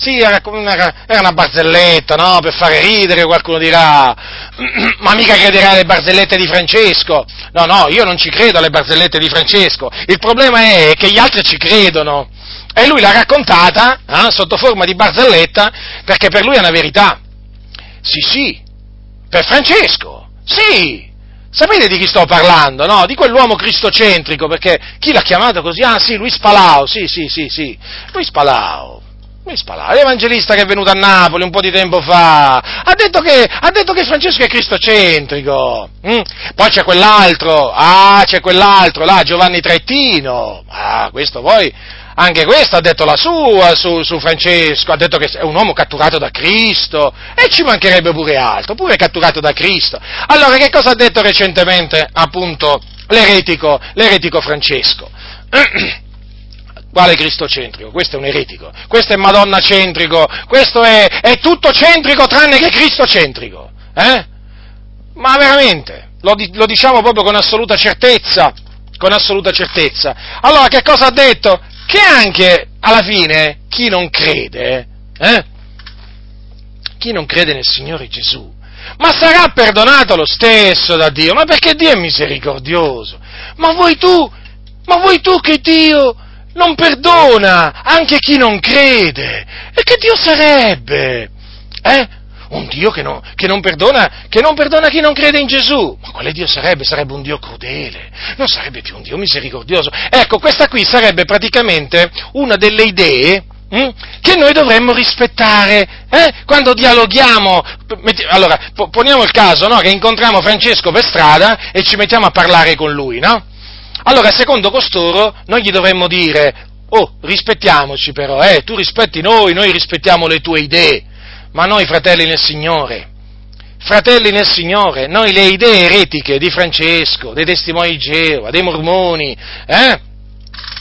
Speaker 1: Sì, era una, era una barzelletta, no? Per fare ridere, qualcuno dirà, (clears throat) ma mica crederà alle barzellette di Francesco. No, no, io non ci credo alle barzellette di Francesco. Il problema è che gli altri ci credono. E lui l'ha raccontata eh, sotto forma di barzelletta perché per lui è una verità. Sì, sì, per Francesco, sì. Sapete di chi sto parlando, no? Di quell'uomo cristocentrico, perché chi l'ha chiamato così? Ah sì, Luis Palao, sì, sì, sì, sì, Luis Palao. L'evangelista che è venuto a Napoli un po' di tempo fa ha detto che, ha detto che Francesco è cristocentrico. Mm? Poi c'è quell'altro, ah, c'è quell'altro là, Giovanni Trettino. Ah, questo poi, anche questo ha detto la sua su, su, Francesco, ha detto che è un uomo catturato da Cristo e ci mancherebbe pure altro, pure catturato da Cristo. Allora che cosa ha detto recentemente appunto l'eretico, l'eretico Francesco? (clears throat) Quale cristocentrico? Questo è un eretico, questo è madonna centrico, questo è, è tutto centrico tranne che cristocentrico. Eh? Ma veramente, lo, lo diciamo proprio con assoluta certezza, con assoluta certezza. Allora che cosa ha detto? Che anche alla fine chi non crede, eh? chi non crede nel Signore Gesù, ma sarà perdonato lo stesso da Dio, ma perché Dio è misericordioso. Ma vuoi tu, ma vuoi tu che Dio non perdona anche chi non crede. E che Dio sarebbe? Eh? Un Dio che, no, che, non perdona, che non perdona chi non crede in Gesù. Ma quale Dio sarebbe? Sarebbe un Dio crudele, non sarebbe più un Dio misericordioso. Ecco, questa qui sarebbe praticamente una delle idee hm, che noi dovremmo rispettare eh? quando dialoghiamo. Allora, poniamo il caso no? che incontriamo Francesco per strada e ci mettiamo a parlare con lui, no? Allora, secondo costoro, noi gli dovremmo dire, oh, rispettiamoci però, eh, tu rispetti noi, noi rispettiamo le tue idee, ma noi fratelli nel Signore, fratelli nel Signore, noi le idee eretiche di Francesco, dei testimoni di Geova, dei mormoni, eh,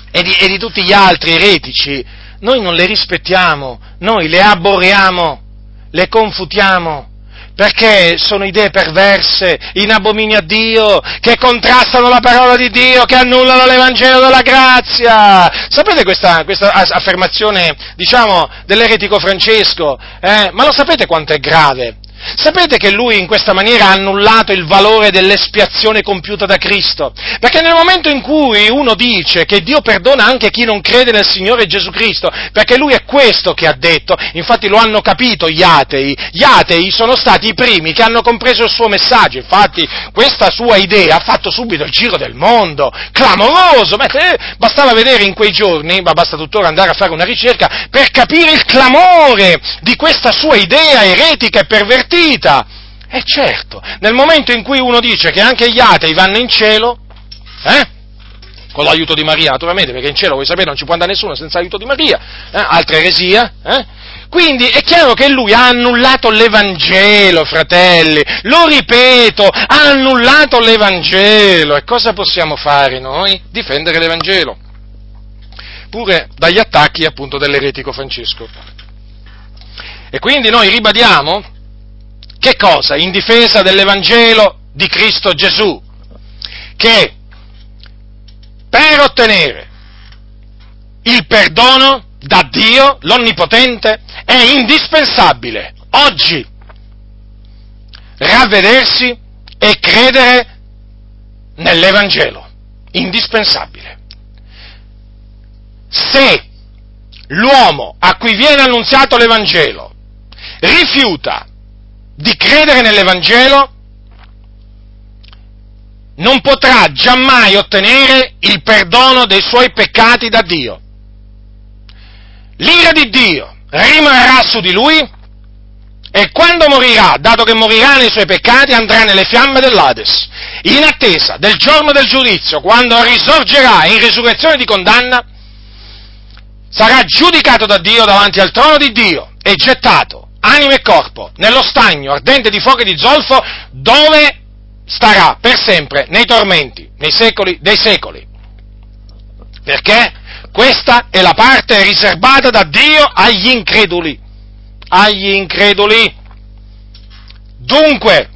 Speaker 1: e, di, e di tutti gli altri eretici, noi non le rispettiamo, noi le aborriamo, le confutiamo, perché sono idee perverse, in abomini a Dio, che contrastano la parola di Dio, che annullano l'Evangelo della grazia. Sapete questa, questa affermazione, diciamo, dell'eretico Francesco? Eh? Ma lo sapete quanto è grave? Sapete che lui in questa maniera ha annullato il valore dell'espiazione compiuta da Cristo? Perché nel momento in cui uno dice che Dio perdona anche chi non crede nel Signore Gesù Cristo, perché lui è questo che ha detto, infatti lo hanno capito gli atei, gli atei sono stati i primi che hanno compreso il suo messaggio, infatti questa sua idea ha fatto subito il giro del mondo, clamoroso, Beh, bastava vedere in quei giorni, ma basta tuttora andare a fare una ricerca, per capire il clamore di questa sua idea eretica e pervertita partita. E certo, nel momento in cui uno dice che anche gli atei vanno in cielo, eh? con l'aiuto di Maria naturalmente, perché in cielo, voi sapete, non ci può andare nessuno senza l'aiuto di Maria, eh? altra eresia, eh? Quindi è chiaro che lui ha annullato l'Evangelo, fratelli, lo ripeto, ha annullato l'Evangelo. E cosa possiamo fare noi? Difendere l'Evangelo. Pure dagli attacchi appunto dell'eretico Francesco. E quindi noi ribadiamo che cosa? In difesa dell'Evangelo di Cristo Gesù, che per ottenere il perdono da Dio, l'Onnipotente, è indispensabile oggi ravvedersi e credere nell'Evangelo. Indispensabile. Se l'uomo a cui viene annunziato l'Evangelo rifiuta di credere nell'Evangelo non potrà giammai ottenere il perdono dei suoi peccati da Dio. L'ira di Dio rimarrà su di lui e quando morirà, dato che morirà nei suoi peccati, andrà nelle fiamme dell'Ades, in attesa del giorno del giudizio, quando risorgerà in risurrezione di condanna, sarà giudicato da Dio davanti al trono di Dio e gettato anima e corpo, nello stagno ardente di fuoco e di zolfo, dove starà per sempre nei tormenti, nei secoli dei secoli. Perché questa è la parte riservata da Dio agli increduli. Agli increduli. Dunque,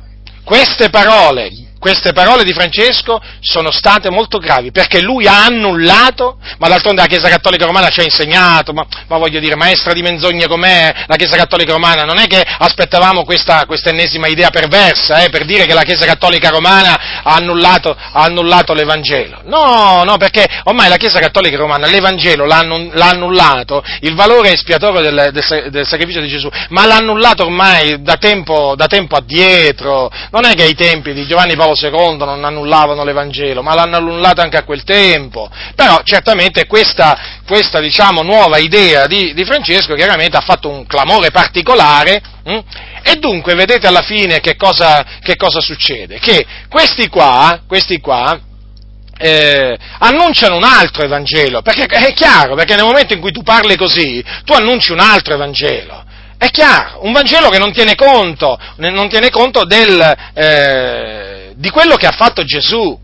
Speaker 1: queste parole queste parole di Francesco sono state molto gravi perché lui ha annullato, ma d'altronde la Chiesa Cattolica Romana ci ha insegnato, ma, ma voglio dire, maestra di menzogne com'è la Chiesa Cattolica Romana, non è che aspettavamo questa, ennesima idea perversa eh, per dire che la Chiesa Cattolica Romana ha annullato, ha annullato l'Evangelo. No, no, perché ormai la Chiesa Cattolica Romana l'Evangelo l'ha, l'ha annullato, il valore espiatorio del, del, del, sacrificio di Gesù, ma l'ha annullato ormai da tempo, da tempo addietro, non è che ai tempi di Giovanni Paolo II non annullavano l'Evangelo, ma l'hanno annullato anche a quel tempo. Però certamente questa, questa diciamo, nuova idea di, di, Francesco chiaramente ha fatto un clamore particolare hm? e dunque vedete alla fine che cosa, che cosa succede? Che questi qua, questi qua eh, annunciano un altro Evangelo, perché è chiaro, perché nel momento in cui tu parli così, tu annunci un altro Evangelo. È chiaro, un Vangelo che non tiene conto, non tiene conto del, eh, di quello che ha fatto Gesù.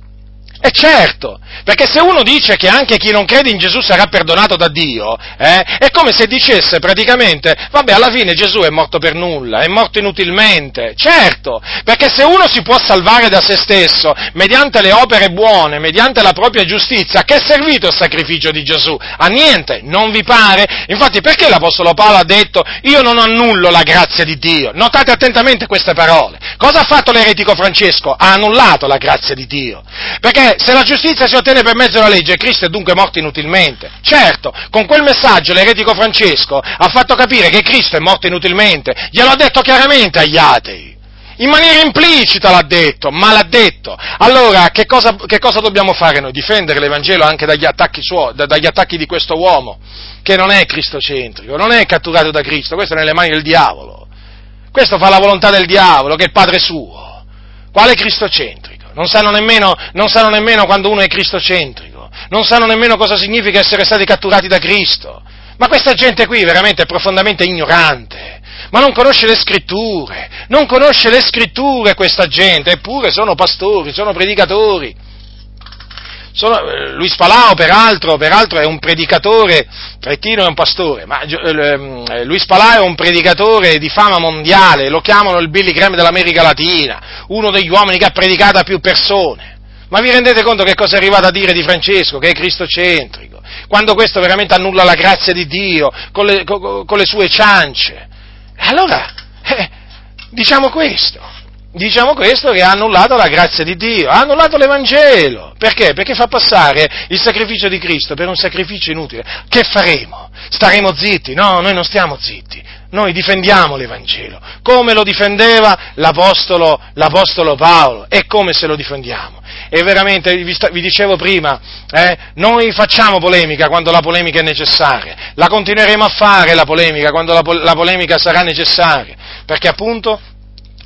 Speaker 1: E certo, perché se uno dice che anche chi non crede in Gesù sarà perdonato da Dio, eh, è come se dicesse praticamente, vabbè, alla fine Gesù è morto per nulla, è morto inutilmente. Certo, perché se uno si può salvare da se stesso mediante le opere buone, mediante la propria giustizia, a che è servito il sacrificio di Gesù? A niente, non vi pare? Infatti perché l'Apostolo Paolo ha detto, io non annullo la grazia di Dio? Notate attentamente queste parole. Cosa ha fatto l'eretico Francesco? Ha annullato la grazia di Dio. Perché se la giustizia si ottiene per mezzo della legge, Cristo è dunque morto inutilmente. Certo, con quel messaggio l'eretico Francesco ha fatto capire che Cristo è morto inutilmente, glielo ha detto chiaramente agli atei. in maniera implicita l'ha detto, ma l'ha detto. Allora, che cosa, che cosa dobbiamo fare noi? Difendere l'Evangelo anche dagli attacchi, suo, dagli attacchi di questo uomo, che non è cristocentrico, non è catturato da Cristo, questo è nelle mani del diavolo. Questo fa la volontà del diavolo, che è il padre suo. Quale cristocentrico? Non sanno nemmeno, non sanno nemmeno quando uno è cristocentrico, non sanno nemmeno cosa significa essere stati catturati da Cristo. Ma questa gente qui veramente è profondamente ignorante ma non conosce le scritture, non conosce le scritture questa gente, eppure sono pastori, sono predicatori. Sono, eh, Luis Palao, peraltro, peraltro, è un predicatore, Trettino è un pastore, ma eh, eh, Luis Palao è un predicatore di fama mondiale, lo chiamano il Billy Graham dell'America Latina, uno degli uomini che ha predicato a più persone. Ma vi rendete conto che cosa è arrivato a dire di Francesco, che è cristocentrico, quando questo veramente annulla la grazia di Dio con le, con, con le sue ciance? Allora, eh, diciamo questo, diciamo questo che ha annullato la grazia di Dio, ha annullato l'Evangelo. Perché? Perché fa passare il sacrificio di Cristo per un sacrificio inutile. Che faremo? Staremo zitti? No, noi non stiamo zitti. Noi difendiamo l'Evangelo, come lo difendeva l'Apostolo, l'Apostolo Paolo, e come se lo difendiamo e veramente vi, sta, vi dicevo prima, eh, noi facciamo polemica quando la polemica è necessaria, la continueremo a fare la polemica quando la, la polemica sarà necessaria, perché appunto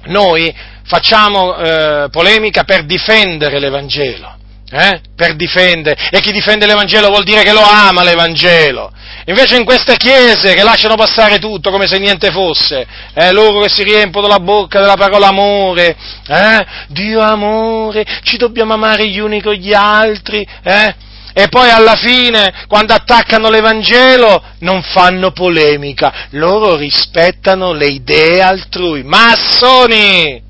Speaker 1: noi facciamo eh, polemica per difendere l'Evangelo. Eh? Per difendere, e chi difende l'Evangelo vuol dire che lo ama l'Evangelo, Invece in queste chiese che lasciano passare tutto come se niente fosse, eh, loro che si riempiono la bocca della parola amore, eh, Dio amore, ci dobbiamo amare gli uni con gli altri, eh, e poi alla fine, quando attaccano l'Evangelo, non fanno polemica, loro rispettano le idee altrui. Massoni!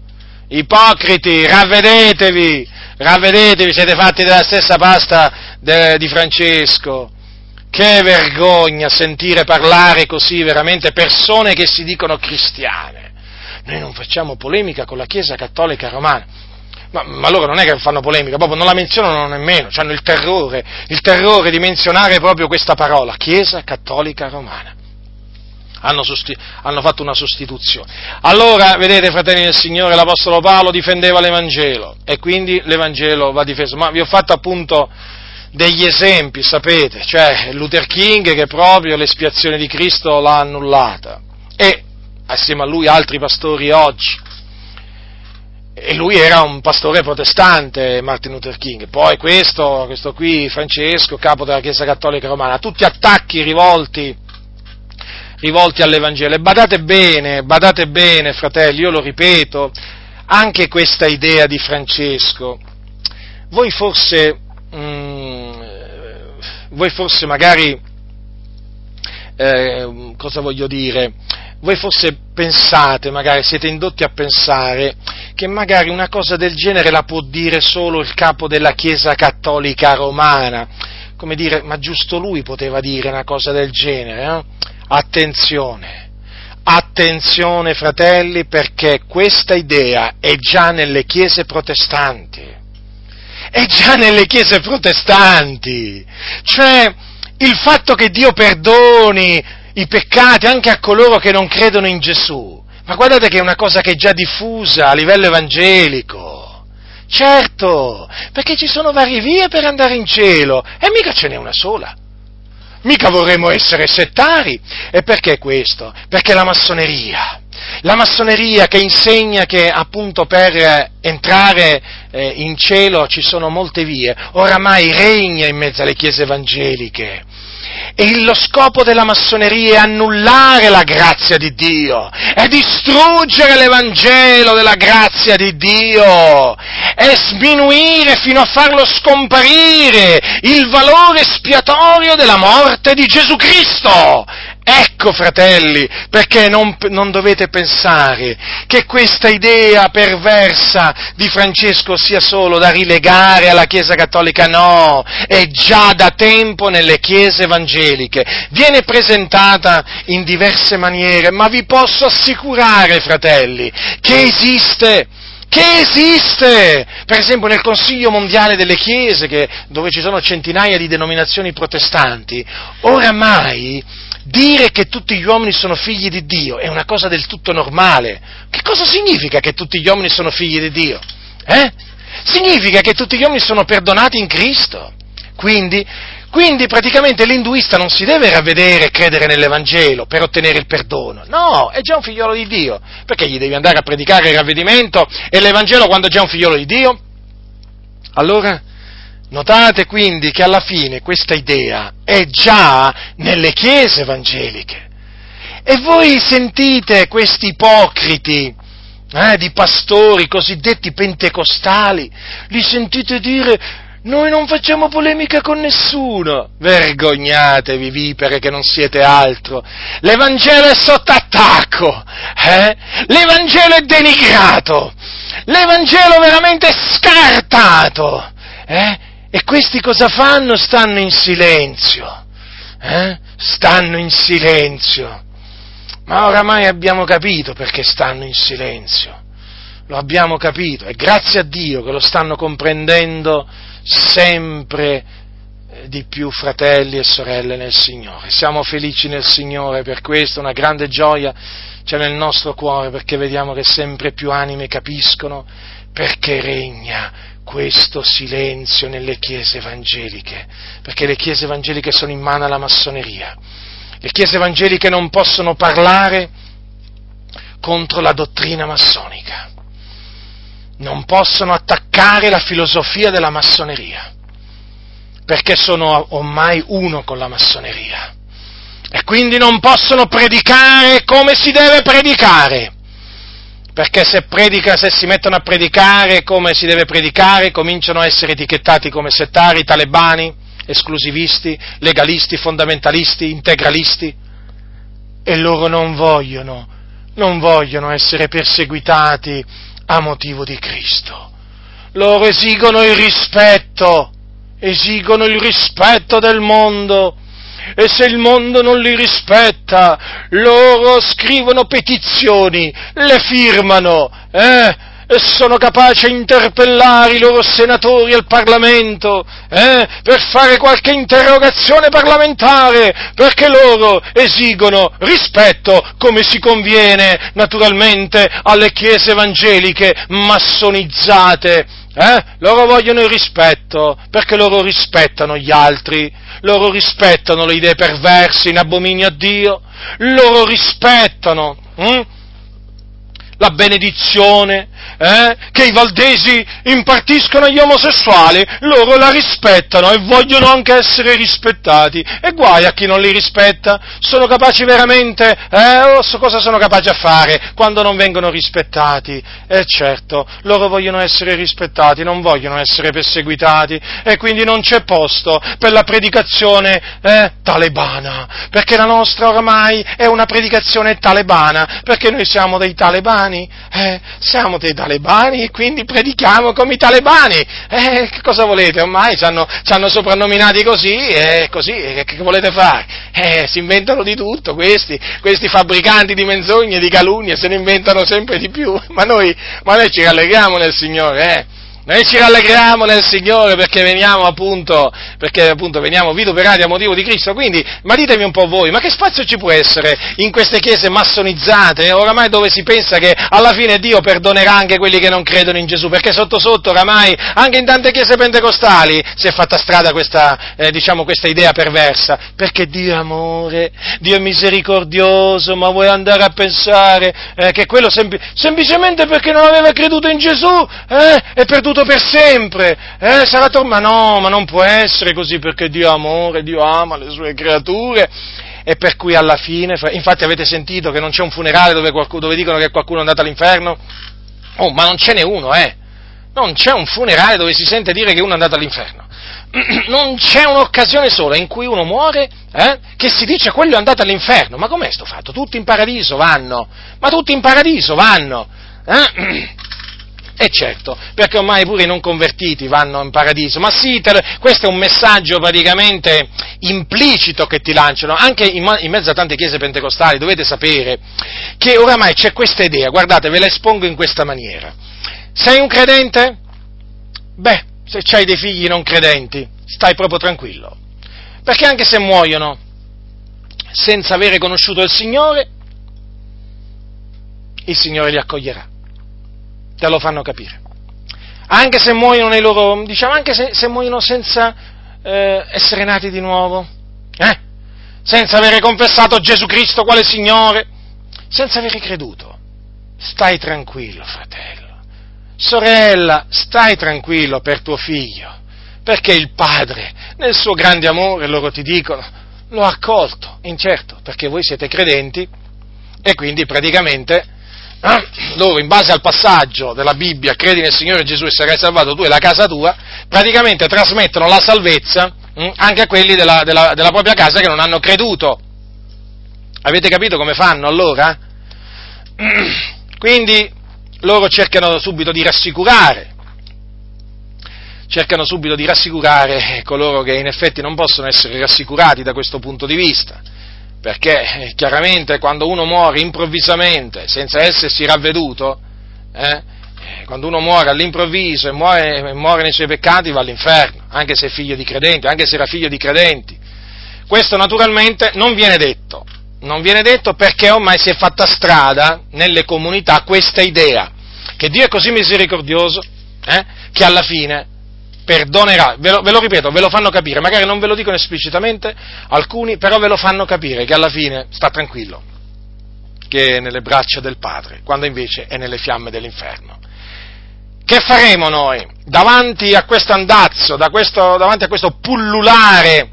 Speaker 1: Ipocriti, ravvedetevi, ravvedetevi, siete fatti della stessa pasta de, di Francesco. Che vergogna sentire parlare così veramente persone che si dicono cristiane. Noi non facciamo polemica con la Chiesa Cattolica Romana. Ma, ma, loro non è che fanno polemica, proprio non la menzionano nemmeno, hanno il terrore, il terrore di menzionare proprio questa parola, Chiesa Cattolica Romana. Hanno, sosti- hanno, fatto una sostituzione. Allora, vedete, fratelli del Signore, l'Apostolo Paolo difendeva l'Evangelo e quindi l'Evangelo va difeso. Ma vi ho fatto appunto degli esempi, sapete, cioè Luther King che proprio l'espiazione di Cristo l'ha annullata e assieme a lui altri pastori oggi. E lui era un pastore protestante, Martin Luther King. Poi questo, questo qui, Francesco, capo della Chiesa Cattolica Romana, tutti attacchi rivolti, rivolti all'Evangelo. E badate bene, badate bene, fratelli, io lo ripeto, anche questa idea di Francesco, voi forse Mm, voi forse magari, eh, cosa voglio dire, voi forse pensate, magari siete indotti a pensare che magari una cosa del genere la può dire solo il capo della Chiesa Cattolica Romana, come dire, ma giusto lui poteva dire una cosa del genere, eh? Attenzione, attenzione fratelli perché questa idea è già nelle chiese protestanti è già nelle chiese protestanti. Cioè, il fatto che Dio perdoni i peccati anche a coloro che non credono in Gesù. Ma guardate che è una cosa che è già diffusa a livello evangelico. Certo, perché ci sono varie vie per andare in cielo e mica ce n'è una sola. Mica vorremmo essere settari. E perché questo? Perché la massoneria la massoneria che insegna che appunto per entrare eh, in cielo ci sono molte vie, oramai regna in mezzo alle chiese evangeliche. E lo scopo della massoneria è annullare la grazia di Dio, è distruggere l'Evangelo della grazia di Dio, è sminuire fino a farlo scomparire il valore spiatorio della morte di Gesù Cristo. Ecco, fratelli, perché non, non, dovete pensare che questa idea perversa di Francesco sia solo da rilegare alla Chiesa Cattolica, no, è già da tempo nelle Chiese evangeliche, viene presentata in diverse maniere, ma vi posso assicurare, fratelli, che esiste che esiste, per esempio nel Consiglio mondiale delle Chiese, che, dove ci sono centinaia di denominazioni protestanti, oramai dire che tutti gli uomini sono figli di Dio è una cosa del tutto normale. Che cosa significa che tutti gli uomini sono figli di Dio? Eh? Significa che tutti gli uomini sono perdonati in Cristo. Quindi, quindi praticamente l'induista non si deve ravvedere e credere nell'Evangelo per ottenere il perdono. No, è già un figliolo di Dio. Perché gli devi andare a predicare il ravvedimento e l'Evangelo quando è già un figliolo di Dio? Allora, Notate quindi che alla fine questa idea è già nelle chiese evangeliche. E voi sentite questi ipocriti eh, di pastori cosiddetti pentecostali, li sentite dire noi non facciamo polemica con nessuno. Vergognatevi, vipere, che non siete altro. L'Evangelo è sotto attacco. Eh? L'Evangelo è denigrato. L'Evangelo veramente è scartato. Eh? E questi cosa fanno? Stanno in silenzio. Eh? Stanno in silenzio. Ma oramai abbiamo capito perché stanno in silenzio. Lo abbiamo capito e grazie a Dio che lo stanno comprendendo sempre eh, di più fratelli e sorelle nel Signore. Siamo felici nel Signore per questo, una grande gioia c'è nel nostro cuore perché vediamo che sempre più anime capiscono perché regna questo silenzio nelle chiese evangeliche, perché le chiese evangeliche sono in mano alla massoneria. Le chiese evangeliche non possono parlare contro la dottrina massonica, non possono attaccare la filosofia della massoneria, perché sono ormai uno con la massoneria. E quindi non possono predicare come si deve predicare perché se, predica, se si mettono a predicare come si deve predicare, cominciano a essere etichettati come settari, talebani, esclusivisti, legalisti, fondamentalisti, integralisti, e loro non vogliono, non vogliono essere perseguitati a motivo di Cristo. Loro esigono il rispetto, esigono il rispetto del mondo e se il mondo non li rispetta, loro scrivono petizioni, le firmano, eh? E sono capaci a interpellare i loro senatori al Parlamento eh, per fare qualche interrogazione parlamentare, perché loro esigono rispetto come si conviene naturalmente alle chiese evangeliche massonizzate. Eh? Loro vogliono il rispetto, perché loro rispettano gli altri, loro rispettano le idee perverse in abominio a Dio, loro rispettano hm? la benedizione eh, che i valdesi impartiscono agli omosessuali, loro la rispettano e vogliono anche essere rispettati. E guai a chi non li rispetta, sono capaci veramente, eh, o so cosa sono capaci a fare quando non vengono rispettati. E eh, certo, loro vogliono essere rispettati, non vogliono essere perseguitati. E quindi non c'è posto per la predicazione eh, talebana, perché la nostra oramai è una predicazione talebana, perché noi siamo dei talebani, eh, siamo dei talebani talebani e quindi predichiamo come i talebani. Eh, che cosa volete? Ormai ci hanno, ci hanno soprannominati così e così, che, che, volete fare? Eh, si inventano di tutto questi, questi fabbricanti di menzogne, di calunnie, se ne inventano sempre di più, (laughs) ma noi, ma noi ci rallegriamo nel Signore, eh? Noi ci rallegriamo nel Signore perché veniamo appunto, perché appunto veniamo vituperati a motivo di Cristo, quindi, ma ditemi un po' voi, ma che spazio ci può essere in queste chiese massonizzate, oramai dove si pensa che alla fine Dio perdonerà anche quelli che non credono in Gesù, perché sotto sotto oramai anche in tante chiese pentecostali si è fatta strada questa, eh, diciamo, questa idea perversa, perché Dio è amore, Dio è misericordioso, ma vuoi andare a pensare eh, che quello sempl- semplicemente perché non aveva creduto in Gesù eh, è perduto perduto per sempre, eh, sarà tor- ma no, ma non può essere così perché Dio è amore, Dio ama le sue creature e per cui alla fine, infatti avete sentito che non c'è un funerale dove, qualcuno, dove dicono che qualcuno è andato all'inferno? Oh, ma non ce n'è uno, eh! Non c'è un funerale dove si sente dire che uno è andato all'inferno. (clears throat) Non c'è un'occasione sola in cui uno muore eh, che si dice quello è andato all'inferno. Ma com'è sto fatto? Tutti in paradiso vanno. Ma tutti in paradiso vanno. Eh? (clears throat) E certo, perché ormai pure i non convertiti vanno in paradiso, ma sì, questo è un messaggio praticamente implicito che ti lanciano, anche in, mezzo a tante chiese pentecostali dovete sapere che oramai c'è questa idea, guardate, ve la espongo in questa maniera. Sei un credente? Beh, se hai dei figli non credenti, stai proprio tranquillo, perché anche se muoiono, senza avere conosciuto il Signore, il Signore li accoglierà. Te lo fanno capire. Anche se muoiono nei loro, diciamo, anche se, se muoiono senza eh, essere nati di nuovo, eh? senza avere confessato Gesù Cristo quale Signore, senza avere creduto. Stai tranquillo, fratello. Sorella, stai tranquillo per tuo figlio, perché il padre, nel suo grande amore, loro ti dicono, lo accolto, incerto, perché voi siete credenti e quindi praticamente eh, loro in base al passaggio della Bibbia, credi nel Signore Gesù e sarai salvato tu e la casa tua, praticamente trasmettono la salvezza mh, hm, anche a quelli della, della, della propria casa che non hanno creduto. Avete capito come fanno allora? (clears throat) Quindi loro cercano subito di rassicurare, cercano subito di rassicurare coloro che in effetti non possono essere rassicurati da questo punto di vista, perché eh, chiaramente quando uno muore improvvisamente, senza essersi ravveduto, eh, quando uno muore all'improvviso e muore, muore, nei suoi peccati va all'inferno, anche se è figlio di credenti, anche se era figlio di credenti. Questo naturalmente non viene detto, non viene detto perché ormai si è fatta strada nelle comunità questa idea, che Dio è così misericordioso eh, che alla fine perdonerà, ve lo, ve lo, ripeto, ve lo fanno capire, magari non ve lo dicono esplicitamente alcuni, però ve lo fanno capire che alla fine sta tranquillo, che è nelle braccia del Padre, quando invece è nelle fiamme dell'inferno. Che faremo noi davanti a questo andazzo, da questo, davanti a questo pullulare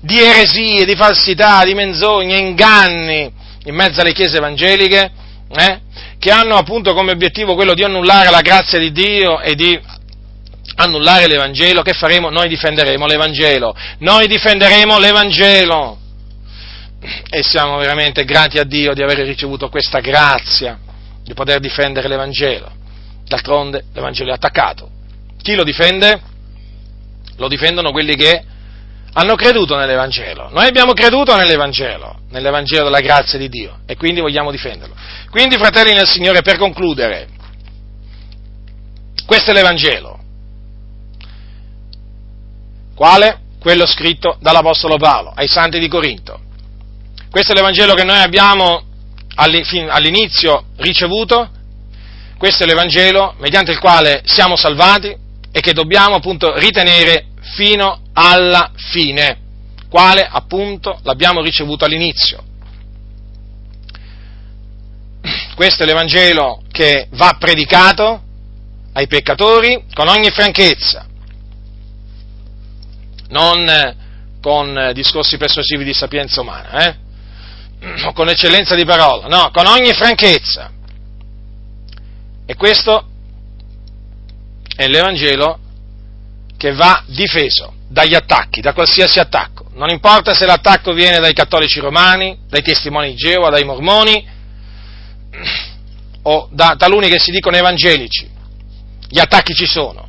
Speaker 1: di eresie, di falsità, di menzogne, inganni in mezzo alle chiese evangeliche, eh, che hanno appunto come obiettivo quello di annullare la grazia di Dio e di annullare l'Evangelo, che faremo? Noi difenderemo l'Evangelo, noi difenderemo l'Evangelo. E siamo veramente grati a Dio di aver ricevuto questa grazia, di poter difendere l'Evangelo. D'altronde l'Evangelo è attaccato. Chi lo difende? Lo difendono quelli che hanno creduto nell'Evangelo. Noi abbiamo creduto nell'Evangelo, nell'Evangelo della grazia di Dio e quindi vogliamo difenderlo. Quindi, fratelli nel Signore, per concludere, questo è l'Evangelo. Quale? Quello scritto dall'Apostolo Paolo ai Santi di Corinto. Questo è l'Evangelo che noi abbiamo all'inizio ricevuto, questo è l'Evangelo mediante il quale siamo salvati e che dobbiamo appunto ritenere fino alla fine, quale appunto l'abbiamo ricevuto all'inizio. Questo è l'Evangelo che va predicato ai peccatori con ogni franchezza, non eh, con eh, discorsi persuasivi di sapienza umana, eh? o (clears throat) con eccellenza di parola, no, con ogni franchezza. E questo è l'Evangelo che va difeso dagli attacchi, da qualsiasi attacco. Non importa se l'attacco viene dai cattolici romani, dai testimoni di Geova, dai mormoni (clears throat) o da taluni che si dicono evangelici. Gli attacchi ci sono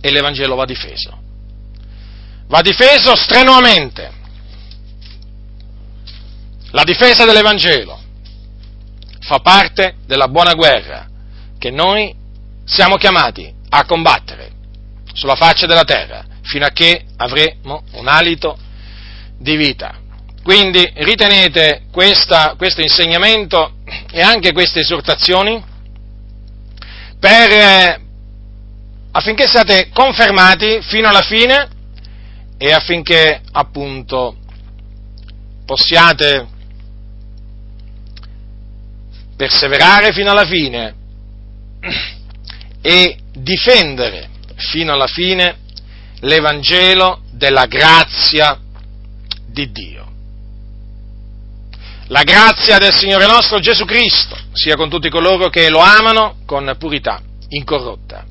Speaker 1: e l'Evangelo va difeso. Va difeso strenuamente. La difesa dell'Evangelo fa parte della buona guerra che noi siamo chiamati a combattere sulla faccia della terra fino a che avremo un alito di vita. Quindi ritenete questa, questo insegnamento e anche queste esortazioni per, eh, affinché siate confermati fino alla fine e affinché appunto possiate perseverare fino alla fine e difendere fino alla fine l'Evangelo della grazia di Dio. La grazia del Signore nostro Gesù Cristo sia con tutti coloro che lo amano con purità incorrotta.